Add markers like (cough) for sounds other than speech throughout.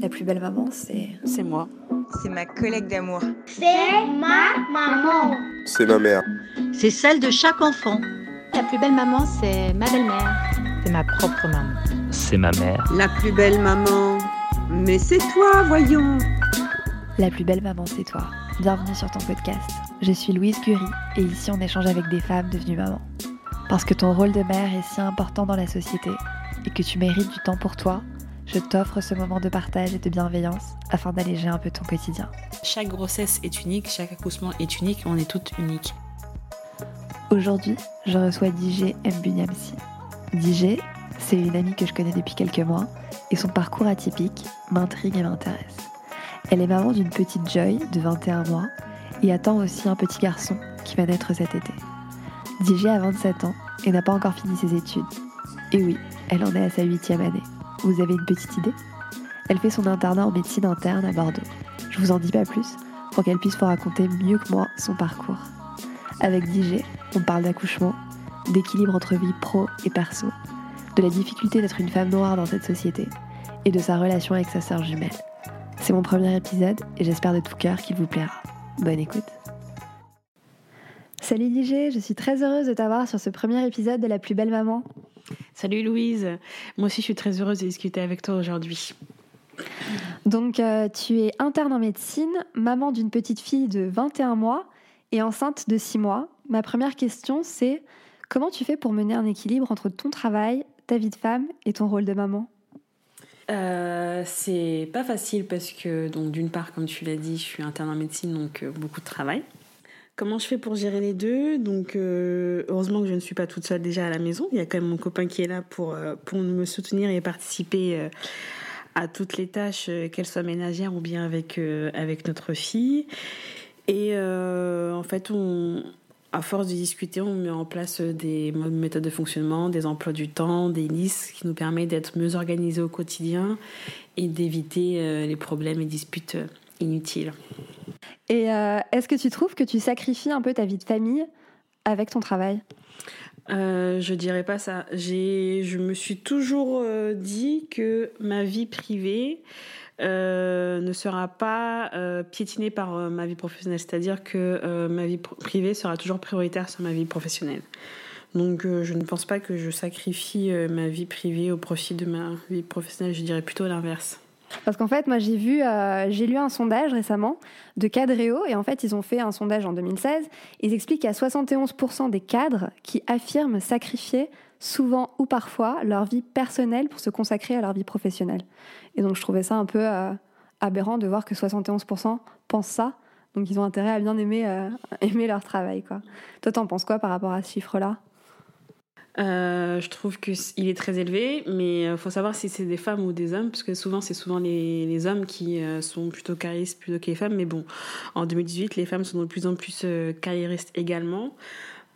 La plus belle maman, c'est. C'est moi. C'est ma collègue d'amour. C'est ma maman. C'est ma mère. C'est celle de chaque enfant. La plus belle maman, c'est ma belle-mère. C'est ma propre maman. C'est ma mère. La plus belle maman. Mais c'est toi, voyons. La plus belle maman, c'est toi. Bienvenue sur ton podcast. Je suis Louise Curie et ici on échange avec des femmes devenues mamans. Parce que ton rôle de mère est si important dans la société et que tu mérites du temps pour toi, je t'offre ce moment de partage et de bienveillance afin d'alléger un peu ton quotidien. Chaque grossesse est unique, chaque accouchement est unique, on est toutes uniques. Aujourd'hui, je reçois DJ Mbunyamsi. DJ, c'est une amie que je connais depuis quelques mois et son parcours atypique m'intrigue et m'intéresse. Elle est maman d'une petite Joy de 21 mois et attend aussi un petit garçon qui va naître cet été. DJ a 27 ans et n'a pas encore fini ses études. Et oui, elle en est à sa huitième année. Vous avez une petite idée Elle fait son internat en médecine interne à Bordeaux. Je vous en dis pas plus pour qu'elle puisse vous raconter mieux que moi son parcours. Avec DJ, on parle d'accouchement, d'équilibre entre vie pro et perso, de la difficulté d'être une femme noire dans cette société et de sa relation avec sa sœur jumelle. C'est mon premier épisode et j'espère de tout cœur qu'il vous plaira. Bonne écoute. Salut DJ, je suis très heureuse de t'avoir sur ce premier épisode de La plus belle maman. Salut Louise, moi aussi je suis très heureuse de discuter avec toi aujourd'hui. Donc euh, tu es interne en médecine, maman d'une petite fille de 21 mois et enceinte de 6 mois. Ma première question c'est comment tu fais pour mener un équilibre entre ton travail, ta vie de femme et ton rôle de maman? Euh, c'est pas facile parce que, donc, d'une part, comme tu l'as dit, je suis interne en médecine, donc euh, beaucoup de travail. Comment je fais pour gérer les deux? Donc, euh, heureusement que je ne suis pas toute seule déjà à la maison. Il y a quand même mon copain qui est là pour, euh, pour me soutenir et participer euh, à toutes les tâches, qu'elles soient ménagères ou bien avec, avec notre fille. Et en fait, on, à force de discuter, on met en place des méthodes de fonctionnement, des emplois du temps, des listes qui nous permettent d'être mieux organisés au quotidien et d'éviter les problèmes et disputes inutiles. Et euh, est-ce que tu trouves que tu sacrifies un peu ta vie de famille avec ton travail? Euh, je dirais pas ça. J'ai, je me suis toujours euh, dit que ma vie privée euh, ne sera pas euh, piétinée par euh, ma vie professionnelle. C'est-à-dire que ma vie privée sera toujours prioritaire sur ma vie professionnelle. Donc je ne pense pas que je sacrifie ma vie privée au profit de ma vie professionnelle. Je dirais plutôt l'inverse. Parce qu'en fait, moi, j'ai vu, euh, j'ai lu un sondage récemment de Cadreo, et en fait, ils ont fait un sondage en 2016. Ils expliquent qu'il y a 71% des cadres qui affirment sacrifier souvent ou parfois leur vie personnelle pour se consacrer à leur vie professionnelle. Et donc, je trouvais ça un peu euh, aberrant de voir que 71% pensent ça. Donc, ils ont intérêt à bien aimer, euh, (laughs) aimer leur travail. Quoi. Toi, t'en penses quoi par rapport à ce chiffre-là? Euh, je trouve qu'il est très élevé, mais il faut savoir si c'est des femmes ou des hommes, parce que souvent c'est souvent les, hommes qui euh, sont plutôt carriéristes plutôt que les femmes. Mais bon, en 2018, les femmes sont de plus en plus euh, carriéristes également.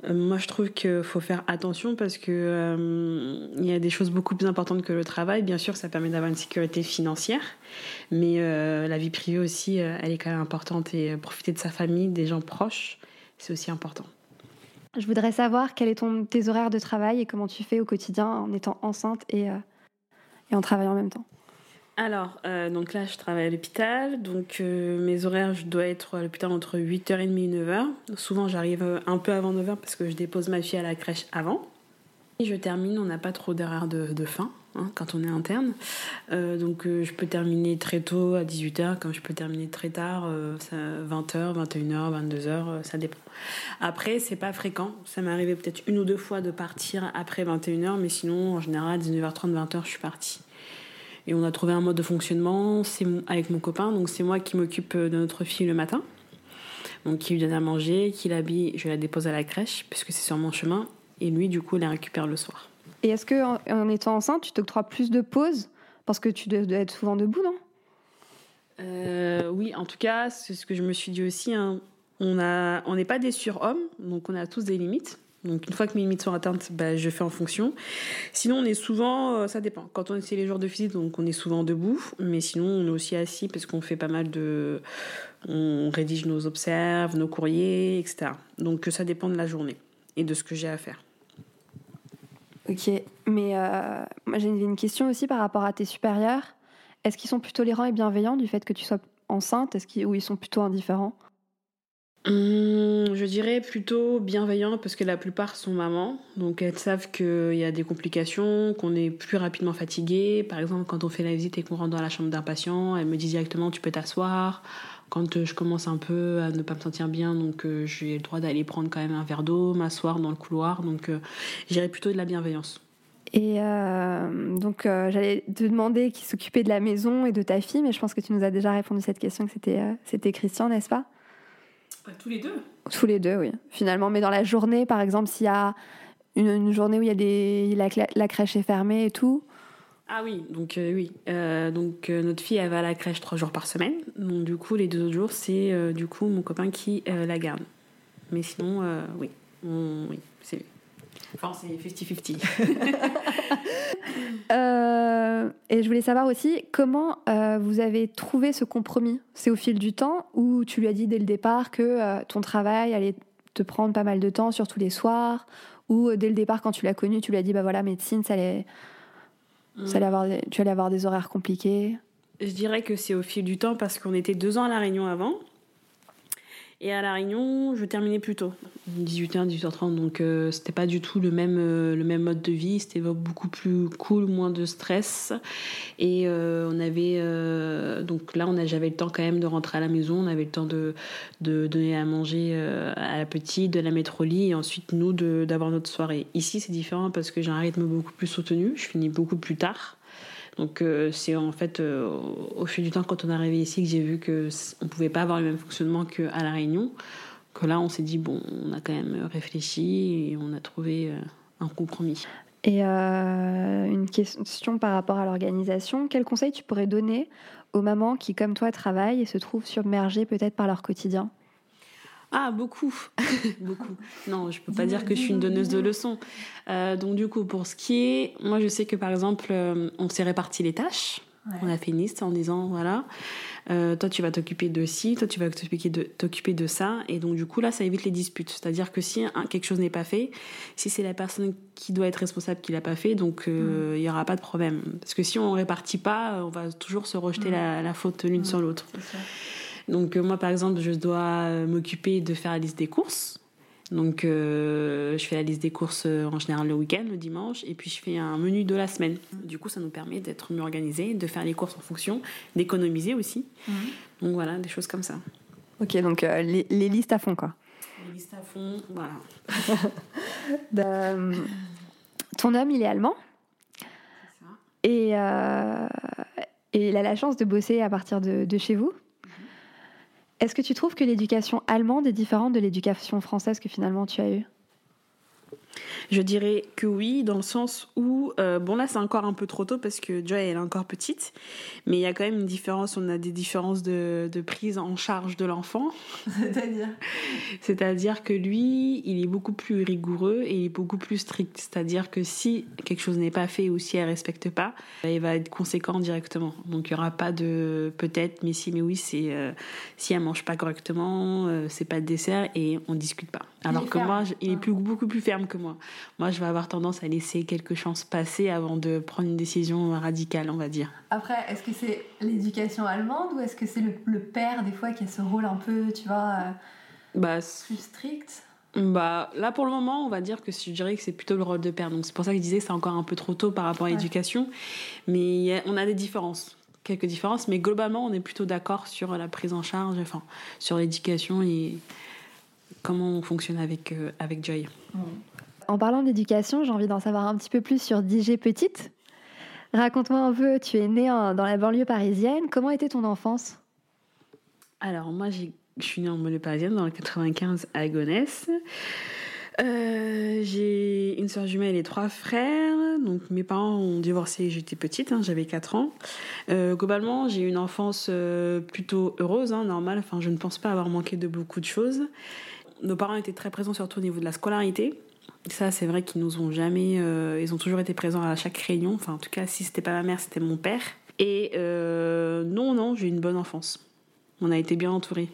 Euh, moi, je trouve qu'il faut faire attention parce que euh, il y a des choses beaucoup plus importantes que le travail. Bien sûr, ça permet d'avoir une sécurité financière, mais la vie privée aussi, elle est quand même importante et profiter de sa famille, des gens proches, c'est aussi important. Je voudrais savoir quels sont tes horaires de travail et comment tu fais au quotidien en étant enceinte et, euh, et en travaillant en même temps. Alors, euh, donc là, je travaille à l'hôpital. Donc, euh, mes horaires, je dois être à l'hôpital entre 8h30 et 9h. Souvent, j'arrive un peu avant 9h parce que je dépose ma fille à la crèche avant. Et je termine, on n'a pas trop d'horaire de, de fin hein, quand on est interne. Euh, donc euh, je peux terminer très tôt à 18h, comme je peux terminer très tard, euh, 20h, 21h, 22h, ça dépend. Après, c'est pas fréquent. Ça m'est arrivé peut-être une ou deux fois de partir après 21h, mais sinon, en général, 19h30, 20h, je suis partie. Et on a trouvé un mode de fonctionnement c'est avec mon copain, donc c'est moi qui m'occupe de notre fille le matin. Donc qui lui donne à manger, qui l'habille, je la dépose à la crèche, puisque c'est sur mon chemin, et lui, du coup, la récupère le soir. Et est-ce qu'en en étant enceinte, tu t'octroies plus de pauses? Parce que tu dois être souvent debout, non? Euh, Oui, en tout cas, c'est ce que je me suis dit aussi. Hein. On n'est pas des surhommes, donc on a tous des limites. Donc une fois que mes limites sont atteintes, bah, je fais en fonction. Sinon, on est souvent, euh, ça dépend. Quand on est les jours de visite, donc on est souvent debout, mais sinon on est aussi assis parce qu'on fait pas mal de, on rédige nos observes, nos courriers, etc. Donc ça dépend de la journée et de ce que j'ai à faire. Ok, mais euh, moi j'ai une, question aussi par rapport à tes supérieurs. Est-ce qu'ils sont plus tolérants et bienveillants du fait que tu sois enceinte? Ou ils sont plutôt indifférents? Hum, je dirais plutôt bienveillant parce que la plupart sont mamans, donc elles savent qu'il y a des complications, qu'on est plus rapidement fatigué. Par exemple, quand on fait la visite et qu'on rentre dans la chambre d'un patient, elles me disent directement tu peux t'asseoir. Quand euh, je commence un peu à ne pas me sentir bien, donc euh, j'ai le droit d'aller prendre quand même un verre d'eau, m'asseoir dans le couloir. Donc euh, j'irais plutôt de la bienveillance. Et euh, donc, euh, j'allais te demander qui s'occupait de la maison et de ta fille, mais je pense que tu nous as déjà répondu cette question, que c'était, euh, c'était Christian, n'est-ce pas? Tous les deux Tous les deux, oui. Finalement, mais dans la journée, par exemple, s'il y a une, une journée où il y a des, la crèche est fermée et tout, Ah oui, donc euh, oui. Euh, donc euh, notre fille, elle va à la crèche trois jours par semaine. Donc du coup, les deux autres jours, c'est euh, du coup mon copain qui euh, la garde. Mais sinon, euh, oui. On- oui, c'est... Enfin, c'est 50-50. (laughs) Euh, et je voulais savoir aussi comment euh, vous avez trouvé ce compromis? C'est au fil du temps ou tu lui as dit dès le départ que euh, ton travail allait te prendre pas mal de temps, surtout les soirs, ou euh, dès le départ quand tu l'as connu, tu lui as dit bah voilà médecine, ça allait, tu allais avoir des horaires compliqués. Je dirais que c'est au fil du temps parce qu'on était deux ans à La Réunion avant. Et à La Réunion, je terminais plus tôt, 18h, 18h30. Donc euh, c'était pas du tout le même, euh, le même mode de vie. C'était beaucoup plus cool, moins de stress. Et euh, on avait. euh, donc là, on j'avais le temps quand même de rentrer à la maison. On avait le temps de, de donner à manger à la petite, de la mettre au lit et ensuite nous d'avoir notre soirée. Ici, c'est différent parce que j'ai un rythme beaucoup plus soutenu. Je finis beaucoup plus tard. Donc euh, c'est en fait euh, au, fil du temps quand on est arrivé ici que j'ai vu que on pouvait pas avoir le même fonctionnement qu'à la Réunion. Que là on s'est dit bon on a quand même réfléchi et on a trouvé euh, un compromis. Et une question par rapport à l'organisation. Quel conseil tu pourrais donner aux mamans qui, comme toi, travaillent et se trouvent submergées peut-être par leur quotidien? Ah beaucoup, (laughs) beaucoup. Non je peux pas dire que je suis une donneuse de leçons. Euh, donc du coup pour ce qui est, moi je sais que par exemple euh, on s'est réparti les tâches. On a fait une liste en disant voilà, euh, toi tu vas t'occuper de ci, toi tu vas t'occuper de t'occuper de ça, et donc du coup là ça évite les disputes. C'est-à-dire que si quelque chose n'est pas fait, si c'est la personne qui doit être responsable qui l'a pas fait, donc euh, il y aura pas de problème. Parce que si on répartit pas, on va toujours se rejeter la, la faute l'une sur l'autre. Donc euh, moi par exemple je dois euh, m'occuper de faire la liste des courses. Donc euh, je fais la liste des courses en général le week-end, le dimanche, et puis je fais un menu de la semaine. Du coup ça nous permet d'être mieux organisés, de faire les courses en fonction, d'économiser aussi. Donc voilà, des choses comme ça. Ok, donc euh, les, les listes à fond, quoi. Les listes à fond, voilà. (laughs) Euh, ton homme, il est allemand ça. et, et il a la chance de bosser à partir de, de chez vous. Est-ce que tu trouves que l'éducation allemande est différente de l'éducation française que finalement tu as eue? Je dirais que oui, dans le sens où, euh, bon là c'est encore un peu trop tôt parce que Joy elle est encore petite, mais il y a quand même une différence, on a des différences de, de prise en charge de l'enfant. (laughs) C'est-à-dire? C'est-à-dire que lui, il est beaucoup plus rigoureux et il est beaucoup plus strict. C'est-à-dire que si quelque chose n'est pas fait ou si elle respecte pas, il va être conséquent directement. Donc il y aura pas de peut-être, mais si, mais oui, c'est euh, si elle mange pas correctement, euh, c'est pas de dessert et on discute pas. Alors que ferme. moi, il est plus, beaucoup plus ferme que moi. Moi, je vais avoir tendance à laisser quelques chances passer avant de prendre une décision radicale, on va dire. Après, est-ce que c'est l'éducation allemande ou est-ce que c'est le, le père des fois qui a ce rôle un peu, tu vois, euh, Bah, plus strict? Bah, là, pour le moment, on va dire que je dirais que c'est plutôt le rôle de père. Donc, c'est pour ça que je disais que c'est encore un peu trop tôt par rapport à Ouais. l'éducation. Mais on a des différences, quelques différences. Mais globalement, on est plutôt d'accord sur la prise en charge, enfin, sur l'éducation et comment on fonctionne avec, euh, avec Joy. En parlant d'éducation, j'ai envie d'en savoir un petit peu plus sur DJ Petite. Raconte-moi un peu, tu es née dans la banlieue parisienne. Comment était ton enfance? Alors, moi, je suis née en banlieue parisienne, dans le 95 à Gonesse. Euh, j'ai une soeur jumelle et trois frères. Donc mes parents ont divorcé, j'étais petite, hein, j'avais 4 ans. Euh, globalement, j'ai eu une enfance euh, plutôt heureuse, hein, normale. Enfin, je ne pense pas avoir manqué de beaucoup de choses. Nos parents étaient très présents surtout au niveau de la scolarité. Ça, c'est vrai qu'ils nous ont jamais. euh, ils ont toujours été présents à chaque réunion. Enfin, en tout cas, si c'était pas ma mère, c'était mon père. Et euh, non, non, j'ai eu une bonne enfance. On a été bien entourés.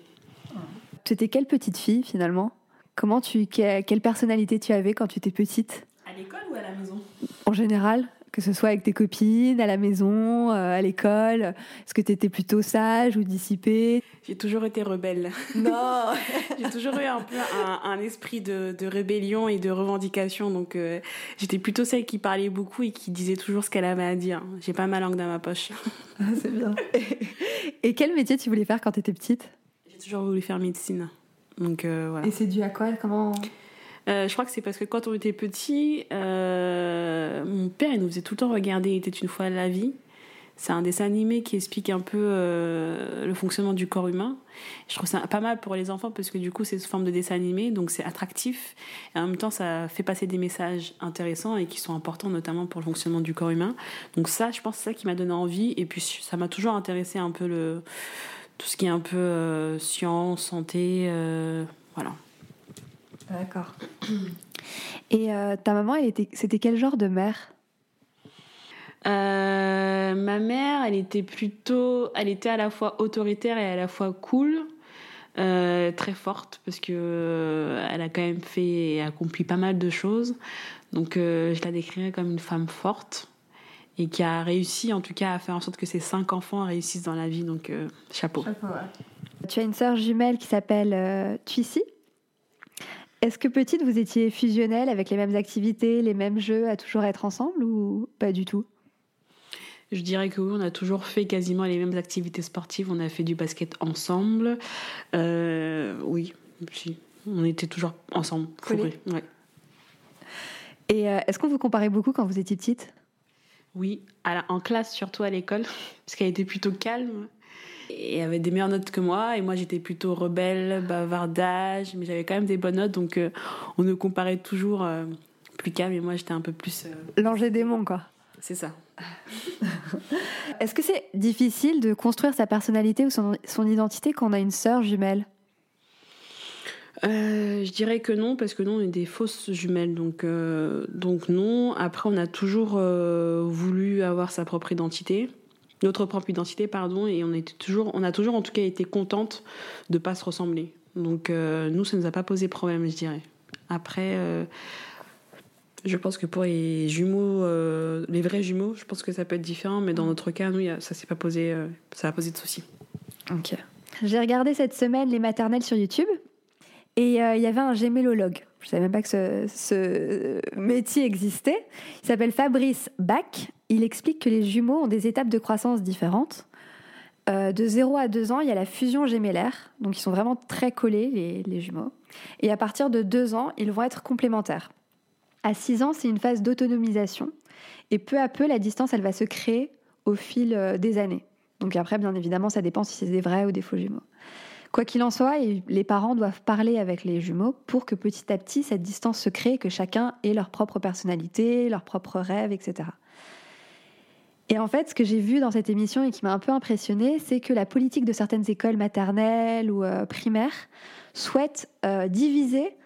Tu étais quelle petite fille finalement? Comment tu, que- quelle personnalité tu avais quand tu étais petite? À l'école ou à la maison? En général, Que ce soit avec tes copines, à la maison, euh, à l'école Est-ce que tu étais plutôt sage ou dissipée J'ai toujours été rebelle. Non (laughs) J'ai toujours eu un peu un, esprit de, rébellion et de revendication. Donc euh, j'étais plutôt celle qui parlait beaucoup et qui disait toujours ce qu'elle avait à dire. J'ai pas ma langue dans ma poche. (laughs) Ah, c'est bien. Et quel métier tu voulais faire quand tu étais petite? J'ai toujours voulu faire médecine. Donc euh, voilà. Et c'est dû à quoi? Comment euh, je crois que c'est parce que quand on était petit, euh, mon père il nous faisait tout le temps regarder Il était une fois la vie. C'est un dessin animé qui explique un peu euh, le fonctionnement du corps humain. Je trouve ça pas mal pour les enfants parce que du coup c'est sous forme de dessin animé, donc c'est attractif et en même temps ça fait passer des messages intéressants et qui sont importants notamment pour le fonctionnement du corps humain. Donc ça, je pense, c'est ça qui m'a donné envie et puis ça m'a toujours intéressé un peu tout ce qui est un peu science, santé, voilà. D'accord. Et euh, ta maman, elle était, c'était quel genre de mère? Euh, Ma mère, elle était plutôt, elle était à la fois autoritaire et à la fois cool, euh, très forte parce que elle a quand même fait et accompli pas mal de choses. Donc je la décrirais comme une femme forte et qui a réussi en tout cas à faire en sorte que ses cinq enfants réussissent dans la vie. Donc chapeau. chapeau Tu as une sœur jumelle qui s'appelle Tuissi est-ce que petite, vous étiez fusionnelle avec les mêmes activités, les mêmes jeux, à toujours être ensemble ou pas du tout? Je dirais que oui, on a toujours fait quasiment les mêmes activités sportives. On a fait du basket ensemble. Euh, oui, on était toujours ensemble. Ouais. Et euh, est-ce qu'on vous comparait beaucoup quand vous étiez petite? Oui, en classe, surtout à l'école, (laughs) parce qu'elle était plutôt calme et avait des meilleures notes que moi. Et moi, j'étais plutôt rebelle, bavardage, mais j'avais quand même des bonnes notes. Donc, euh, on nous comparait toujours euh, plus calme. Et moi, j'étais un peu plus. Euh, L'ange des démons, quoi. C'est ça. (laughs) Est-ce que c'est difficile de construire sa personnalité ou son, son identité quand on a une sœur jumelle? Je dirais que non, parce que nous, on est des fausses jumelles. Donc, donc non. Après, on a toujours voulu avoir sa propre identité notre propre identité, pardon, et on était toujours, on a toujours en tout cas été contente de pas se ressembler. Donc euh, nous, ça nous a pas posé problème, je dirais. Après, euh, je pense que pour les jumeaux, euh, les vrais jumeaux, je pense que ça peut être différent, mais dans notre cas, nous, ça s'est pas posé, ça a posé de soucis. Ok. J'ai regardé cette semaine les maternelles sur YouTube et il y avait un gémellologue. Je savais même pas que ce, métier existait. Il s'appelle Fabrice Bach il explique que les jumeaux ont des étapes de croissance différentes. Euh, de 0 à 2 ans, il y a la fusion gémellaire, donc ils sont vraiment très collés, les, jumeaux. Et à partir de 2 ans, ils vont être complémentaires. À 6 ans, c'est une phase d'autonomisation. Et peu à peu, la distance, elle va se créer au fil euh, des années. Donc après, bien évidemment, ça dépend si c'est des vrais ou des faux jumeaux. Quoi qu'il en soit, les parents doivent parler avec les jumeaux pour que petit à petit, cette distance se crée, que chacun ait leur propre personnalité, leurs propres rêves, etc. Et en fait, ce que j'ai vu dans cette émission et qui m'a un peu impressionnée, c'est que la politique de certaines écoles maternelles ou euh, primaires souhaite euh, diviser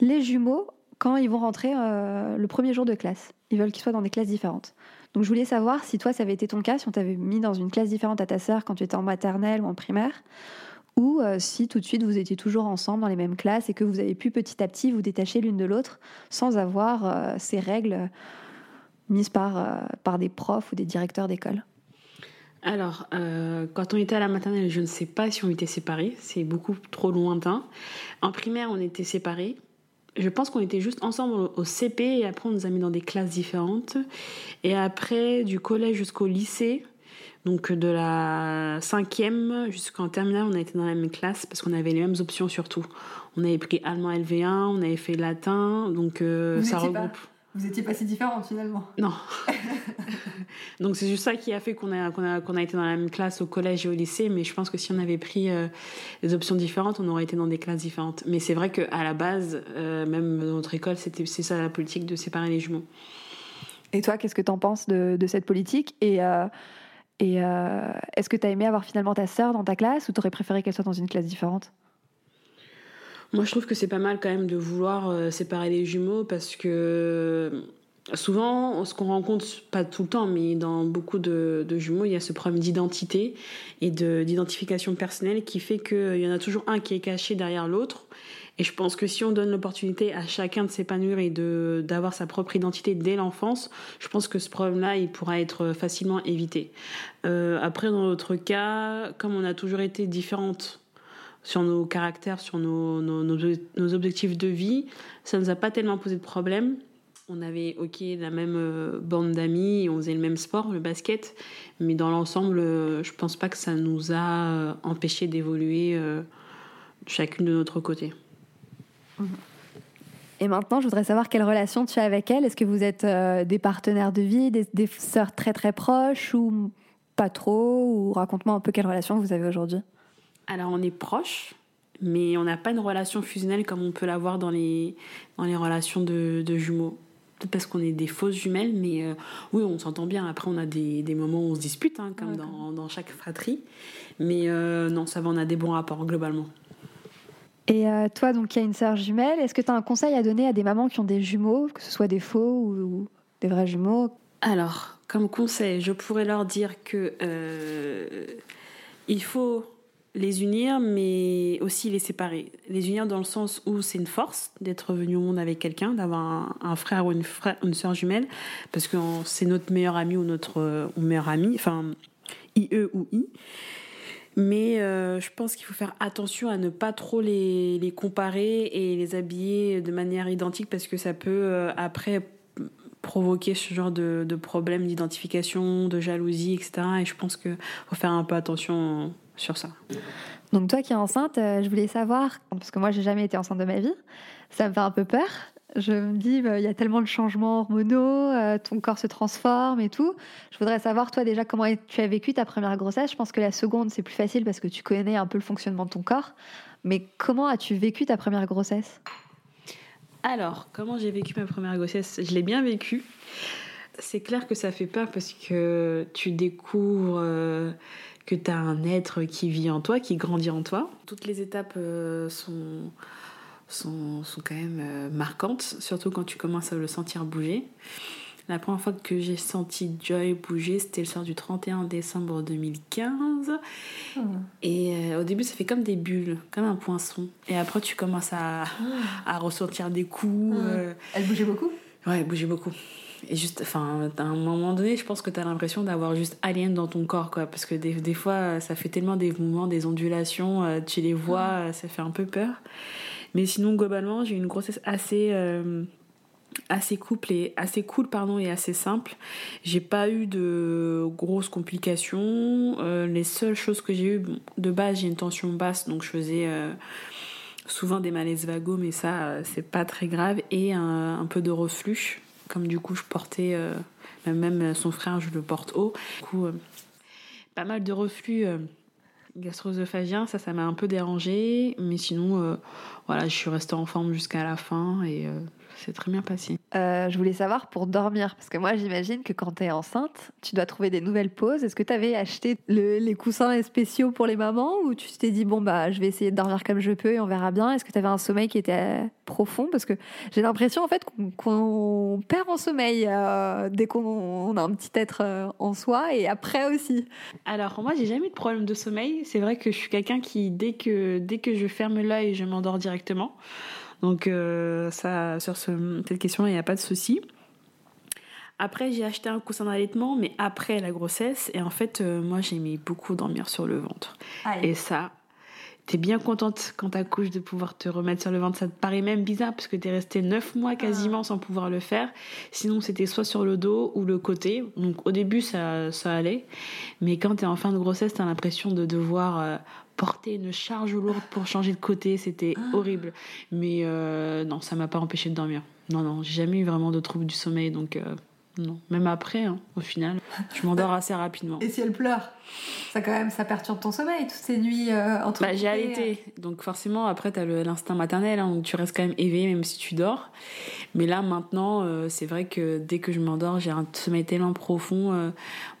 les jumeaux quand ils vont rentrer euh, le premier jour de classe. Ils veulent qu'ils soient dans des classes différentes. Donc je voulais savoir si toi, ça avait été ton cas, si on t'avait mis dans une classe différente à ta sœur quand tu étais en maternelle ou en primaire, ou si tout de suite vous étiez toujours ensemble dans les mêmes classes et que vous avez pu petit à petit vous détacher l'une de l'autre sans avoir ces règles mise par, euh, par des profs ou des directeurs d'école alors, euh, quand on était à la maternelle, je ne sais pas si on était séparés, c'est beaucoup trop lointain. En primaire, on était séparés. Je pense qu'on était juste ensemble au CP et après on nous a mis dans des classes différentes. Et après, du collège jusqu'au lycée, donc de la cinquième jusqu'en terminale, on a été dans la même classe parce qu'on avait les mêmes options surtout. On avait pris allemand LV1, on avait fait latin, donc euh, ça regroupe. Vous étiez pas si différentes finalement. Non. (laughs) Donc c'est juste ça qui a fait qu'on a, qu'on a, qu'on a été dans la même classe au collège et au lycée, mais je pense que si on avait pris euh, des options différentes, on aurait été dans des classes différentes. Mais c'est vrai qu'à la base, euh, même dans notre école, c'était, c'est ça la politique de séparer les jumeaux. Et toi, qu'est-ce que tu en penses de, de, cette politique? Et, euh, et est-ce que tu as aimé avoir finalement ta sœur dans ta classe ou tu aurais préféré qu'elle soit dans une classe différente? Moi, je trouve que c'est pas mal quand même de vouloir euh, séparer les jumeaux parce que souvent, ce qu'on rencontre, pas tout le temps, mais dans beaucoup de, jumeaux, il y a ce problème d'identité et d'identification personnelle qui fait qu'il y en a toujours un qui est caché derrière l'autre. Et je pense que si on donne l'opportunité à chacun de s'épanouir et d'avoir sa propre identité dès l'enfance, je pense que ce problème-là, il pourra être facilement évité. Euh, après, dans notre cas, comme on a toujours été différentes sur nos caractères, sur nos, nos, nos objectifs de vie, ça ne nous a pas tellement posé de problème on avait ok la même euh, bande d'amis, on faisait le même sport, le basket, mais dans l'ensemble, euh, je pense pas que ça nous a empêché d'évoluer chacune de notre côté. Et maintenant, je voudrais savoir quelle relation tu as avec elle. Est-ce que vous êtes des partenaires de vie, des, des sœurs très très proches ou pas trop? Ou raconte-moi un peu quelle relation vous avez aujourd'hui. Alors, on est proches, mais on n'a pas une relation fusionnelle comme on peut l'avoir dans les, dans les relations de jumeaux parce qu'on est des fausses jumelles, mais euh, oui, on s'entend bien. Après, on a des, des, moments où on se dispute, hein, comme dans, dans, chaque fratrie. Mais euh, non, ça va, on a des bons rapports globalement. Et euh, toi, donc, il y a une sœur jumelle. Est-ce que tu as un conseil à donner à des mamans qui ont des jumeaux, que ce soit des faux ou, des vrais jumeaux? Alors, comme conseil, je pourrais leur dire que il faut les unir, mais aussi les séparer. Les unir dans le sens où c'est une force d'être venu au monde avec quelqu'un, d'avoir un, frère ou une, frère, soeur jumelle, parce que c'est notre meilleur ami ou notre ou meilleur ami, enfin IE ou I. Mais euh, je pense qu'il faut faire attention à ne pas trop les, les, comparer et les habiller de manière identique parce que ça peut euh, après provoquer ce genre de, de problème d'identification, de jalousie, etc. Et je pense qu'il faut faire un peu attention sur ça. Donc toi qui es enceinte, euh, je voulais savoir, parce que moi j'ai jamais été enceinte de ma vie, ça me fait un peu peur. Je me dis, bah, il y a tellement de changements hormonaux, euh, ton corps se transforme et tout. Je voudrais savoir, toi déjà, comment tu as vécu ta première grossesse. Je pense que la seconde, c'est plus facile parce que tu connais un peu le fonctionnement de ton corps. Mais comment as-tu vécu ta première grossesse? Alors, comment j'ai vécu ma première grossesse? Je l'ai bien vécu. C'est clair que ça fait peur parce que tu découvres... Euh, que tu as un être qui vit en toi, qui grandit en toi. Toutes les étapes euh, sont, sont, sont, quand même euh, marquantes, surtout quand tu commences à le sentir bouger. La première fois que j'ai senti Joy bouger, c'était le soir du 31 décembre 2015. Ah. Et euh, au début, ça fait comme des bulles, comme un poinçon. Et après, tu commences à, ah. à ressentir des coups. Ah. Elle bougeait beaucoup? Ouais, elle bougeait beaucoup. Et juste, enfin, à un moment donné, je pense que tu as l'impression d'avoir juste alien dans ton corps, quoi. Parce que des, des, fois, ça fait tellement des mouvements, des ondulations, euh, tu les vois, euh, ça fait un peu peur. Mais sinon, globalement, j'ai eu une grossesse assez. Euh, assez couple et assez cool pardon et assez simple. J'ai pas eu de grosses complications. Les seules choses que j'ai eu de base j'ai une tension basse donc je faisais souvent des malaises vagos mais ça c'est pas très grave. Et un, peu de reflux comme du coup je portais, euh, même son frère je le porte haut, du coup euh, pas mal de reflux euh, gastro-œsophagien, ça ça m'a un peu dérangé, mais sinon voilà je suis restée en forme jusqu'à la fin et c'est très bien passé. Euh, je voulais savoir pour dormir, parce que moi j'imagine que quand tu es enceinte, tu dois trouver des nouvelles poses. Est-ce que tu avais acheté les coussins spéciaux pour les mamans ou tu t'es dit, bon, bah, je vais essayer de dormir comme je peux et on verra bien Est-ce que tu avais un sommeil qui était profond? Parce que j'ai l'impression en fait qu'on perd en sommeil euh, dès qu'on a un petit être euh, en soi et après aussi. Alors moi j'ai jamais eu de problème de sommeil. C'est vrai que je suis quelqu'un qui, dès que, dès que je ferme l'œil, je m'endors directement. Donc euh, ça, sur ce, cette question, il n'y a pas de souci. Après, j'ai acheté un coussin d'allaitement, mais après la grossesse. Et en fait, euh, moi, j'aimais beaucoup dormir sur le ventre. Et ça, t'es bien contente quand t'accouches de pouvoir te remettre sur le ventre. Ça te paraît même bizarre parce que t'es resté 9 mois quasiment ah. sans pouvoir le faire. Sinon, c'était soit sur le dos ou le côté. Donc au début, ça, ça allait. Mais quand t'es en fin de grossesse, t'as l'impression de devoir euh, porter une charge lourde pour changer de côté, c'était ah. horrible. Mais euh, non, ça m'a pas empêché de dormir. Non, non, j'ai jamais eu vraiment de troubles du sommeil, donc euh, non. Même après, hein, au final, je m'endors assez rapidement. Et si elle pleure ça quand même, ça perturbe ton sommeil toutes ces nuits euh, entre. Bah, j'ai allaité, donc forcément après t'as l'instinct maternel, hein, donc tu restes quand même éveillé même si tu dors. Mais là maintenant, euh, c'est vrai que dès que je m'endors, j'ai un sommeil tellement profond. Euh,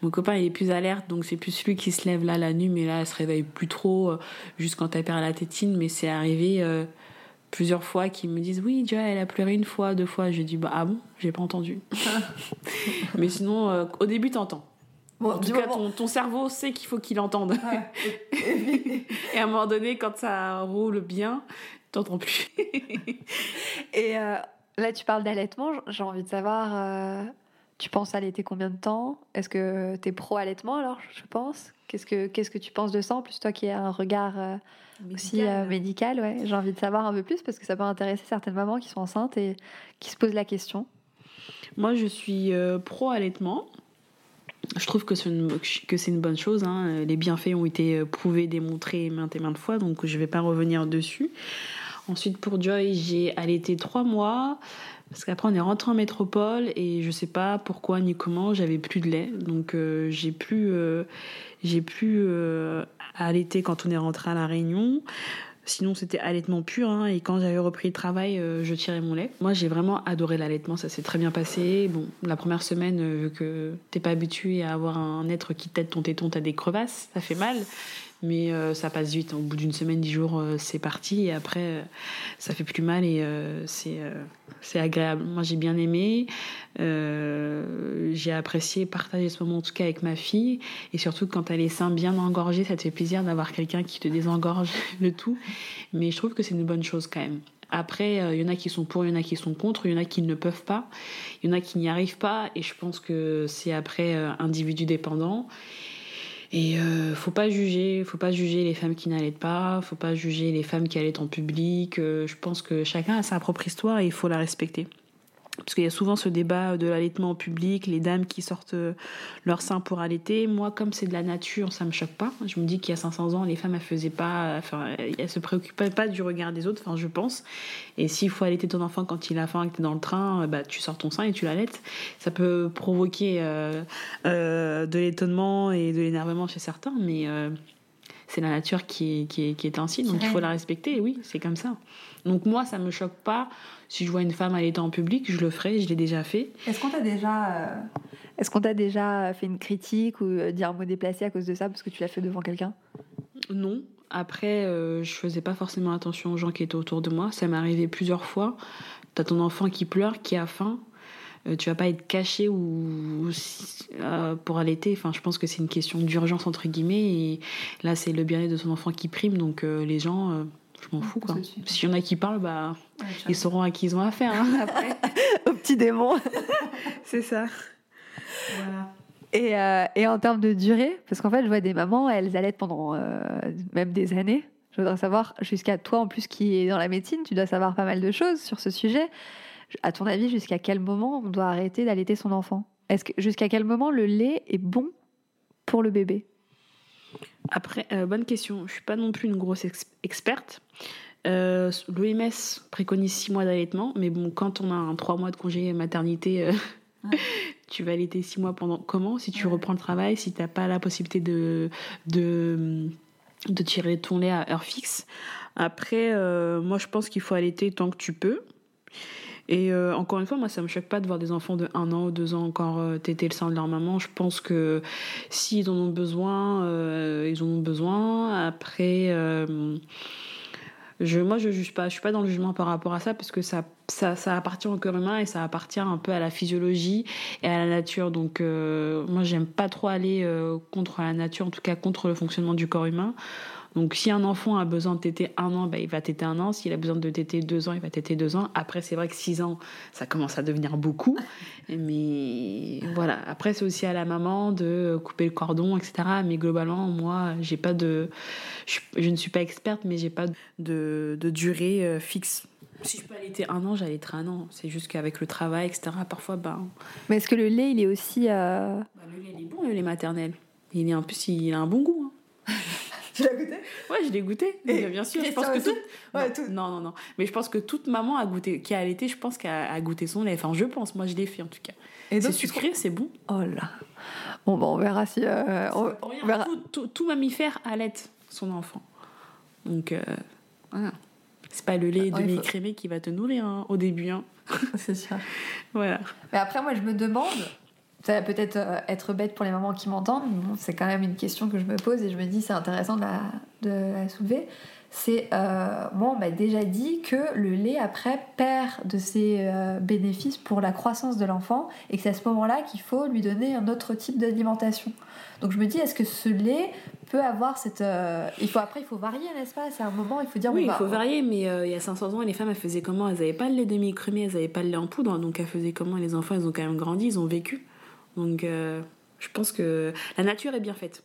mon copain il est plus alerte, donc c'est plus lui qui se lève là la nuit, mais là elle se réveille plus trop, juste quand elle perd la tétine. Mais c'est arrivé plusieurs fois qui me disent oui, déjà elle a pleuré une fois, deux fois. J'ai dit bah ah bon, j'ai pas entendu. (laughs) Mais sinon, euh, au début t'entends. Bon, En tout cas, ton, ton cerveau sait qu'il faut qu'il entende. (laughs) Et à un moment donné, quand ça roule bien, t'entends plus. Et euh, là, tu parles d'allaitement. J'ai envie de savoir, euh, tu penses allaiter combien de temps? Est-ce que tu es pro-allaitement alors, je pense? Qu'est-ce que Qu'est-ce que tu penses de ça En plus, toi qui as un regard euh, aussi euh, médical, ouais. J'ai envie de savoir un peu plus parce que ça peut intéresser certaines mamans qui sont enceintes et qui se posent la question. Moi, je suis euh, pro-allaitement. Je trouve que c'est une, que c'est une bonne chose. hein. Les bienfaits ont été prouvés, démontrés maintes et maintes fois, donc je vais pas revenir dessus. Ensuite, pour Joy, j'ai allaité trois mois. Parce qu'après, on est rentré en métropole et je sais pas pourquoi ni comment, j'avais plus de lait. Donc, euh, j'ai plus, euh, j'ai plus euh, allaité quand on est rentré à La Réunion. Sinon, c'était allaitement pur. hein, et quand j'avais repris le travail, euh, je tirais mon lait. Moi, j'ai vraiment adoré l'allaitement. Ça s'est très bien passé. Bon, la première semaine, euh, vu que t'es pas habitué à avoir un être qui t'aide ton téton, t'as des crevasses, ça fait mal. Mais euh, ça passe vite. Au bout d'une semaine, dix jours, euh, c'est parti. Et après, euh, ça fait plus mal et c'est agréable. Moi, j'ai bien aimé. J'ai apprécié partager ce moment, en tout cas, avec ma fille. Et surtout, quand elle est sein bien engorgée, ça te fait plaisir d'avoir quelqu'un qui te désengorge (laughs) le tout. Mais je trouve que c'est une bonne chose quand même. Après, il y en a qui sont pour, il y en a qui sont contre, il y en a qui ne peuvent pas, il y en a qui n'y arrivent pas. Et je pense que c'est après individu dépendant. Et euh, faut pas juger, faut pas juger les femmes qui n'allaitent pas, faut pas juger les femmes qui allaitent en public. Euh, je pense que chacun a sa propre histoire et il faut la respecter. Parce qu'il y a souvent ce débat de l'allaitement en public, les dames qui sortent euh, leur sein pour allaiter. Moi, comme c'est de la nature, ça me choque pas. Je me dis qu'il y a 500 ans, les femmes, elles faisaient pas, enfin, elles se préoccupaient pas du regard des autres, enfin, je pense. Et s'il faut allaiter ton enfant quand il a faim, que t'es dans le train, euh, bah, tu sors ton sein et tu l'allaites. Ça peut provoquer euh, de l'étonnement et de l'énervement chez certains, mais c'est la nature qui est, qui est, qui est ainsi, donc il faut la respecter, et oui, c'est comme ça. Donc moi, ça me choque pas. Si je vois une femme allaiter en public, je le ferai, je l'ai déjà fait. Est-ce qu'on t'a déjà, euh, est-ce qu'on t'a déjà fait une critique ou euh, dit un mot déplacé à cause de ça parce que tu l'as fait devant quelqu'un? Non. Après, euh, je faisais pas forcément attention aux gens qui étaient autour de moi. Ça m'est arrivé plusieurs fois. T'as ton enfant qui pleure, qui a faim. Euh, tu vas pas être caché ou, ou si- euh, pour allaiter. Enfin, je pense que c'est une question d'urgence entre guillemets. Et là, c'est le bien-être de son enfant qui prime. Donc euh, les gens, euh, je m'en fous quoi. S'il y en a qui parlent, bah ils sauront à qui ils ont affaire. Hein, (laughs) après. Au petit démon. (laughs) c'est ça. Voilà. Et, euh, et en termes de durée, parce qu'en fait, je vois des mamans, elles allaitent pendant euh, même des années. Je voudrais savoir, jusqu'à toi en plus qui est dans la médecine, tu dois savoir pas mal de choses sur ce sujet. À ton avis, jusqu'à quel moment on doit arrêter d'allaiter son enfant? Est-ce que jusqu'à quel moment le lait est bon pour le bébé? Après, euh, bonne question. Je suis pas non plus une grosse ex- experte. Euh, L'OMS préconise 6 mois d'allaitement, mais bon, quand on a un 3 mois de congé maternité, euh, (laughs) tu vas allaiter 6 mois pendant comment? Si tu reprends le travail, si t'as pas la possibilité de, de, de tirer ton lait à heure fixe. Après, euh, moi je pense qu'il faut allaiter tant que tu peux. Et euh, encore une fois, moi, ça me choque pas de voir des enfants de 1 an ou 2 ans encore euh, téter le sein de leur maman. Je pense que s'ils en ont besoin, euh, ils en ont besoin. Après, euh, je, moi, je juge pas. Je suis pas dans le jugement par rapport à ça parce que ça, ça, ça appartient au corps humain et ça appartient un peu à la physiologie et à la nature. Donc, moi, j'aime pas trop aller contre la nature, en tout cas contre le fonctionnement du corps humain. Donc, si un enfant a besoin de téter un an, bah, il va téter un an. S'il a besoin de téter deux ans, il va téter deux ans. Après, c'est vrai que six ans, ça commence à devenir beaucoup. (laughs) Mais voilà. Après, c'est aussi à la maman de couper le cordon, etc. Mais globalement, moi, j'ai pas de, je, je ne suis pas experte, mais j'ai pas de, de durée euh, fixe. Si je peux allaiter un an, j'allaiterai un an. C'est juste qu'avec le travail, etc. Parfois, ben, Mais est-ce que le lait, il est aussi. euh, bah, le lait, il est bon, le lait maternel. Il est en plus, il a un bon goût. hein. (laughs) (laughs) Tu l'as goûté? Ouais, je l'ai goûté. Et bien sûr, je pense que toute... Ouais, non, tout. non, non, non. Mais je pense que toute maman a goûté, qui a allaité, je pense qu'elle a goûté son lait. Enfin, je pense. Moi, je l'ai fait en tout cas. Et C'est sucré, c'est bon? Oh là. Bon, bah, on verra si. euh, on, on verra. Tout, tout- tout mammifère allaite son enfant. Donc, euh, voilà. C'est pas le lait Ouais, il faut- demi-crémé qui va te nourrir hein, au début. hein. (laughs) C'est sûr. Voilà. Mais après, moi, je me demande, ça va peut-être euh, être bête pour les mamans qui m'entendent, mais bon, c'est quand même une question que je me pose et je me dis, c'est intéressant de la, de la soulever, c'est euh, moi on m'a déjà dit que le lait après perd de ses euh, bénéfices pour la croissance de l'enfant et que c'est à ce moment-là qu'il faut lui donner un autre type d'alimentation. Donc je me dis est-ce que ce lait peut avoir cette euh, il faut après il faut varier n'est-ce pas? C'est un moment il faut dire Oui, il bah, faut varier, mais euh, il y a 500 ans, les femmes, elles faisaient comment? Elles n'avaient pas le lait demi-écrémé, elles n'avaient pas le lait en poudre, donc elles faisaient comment? Et Les enfants, ils ont quand même grandi, ils ont vécu. Donc euh, je pense que la nature est bien faite.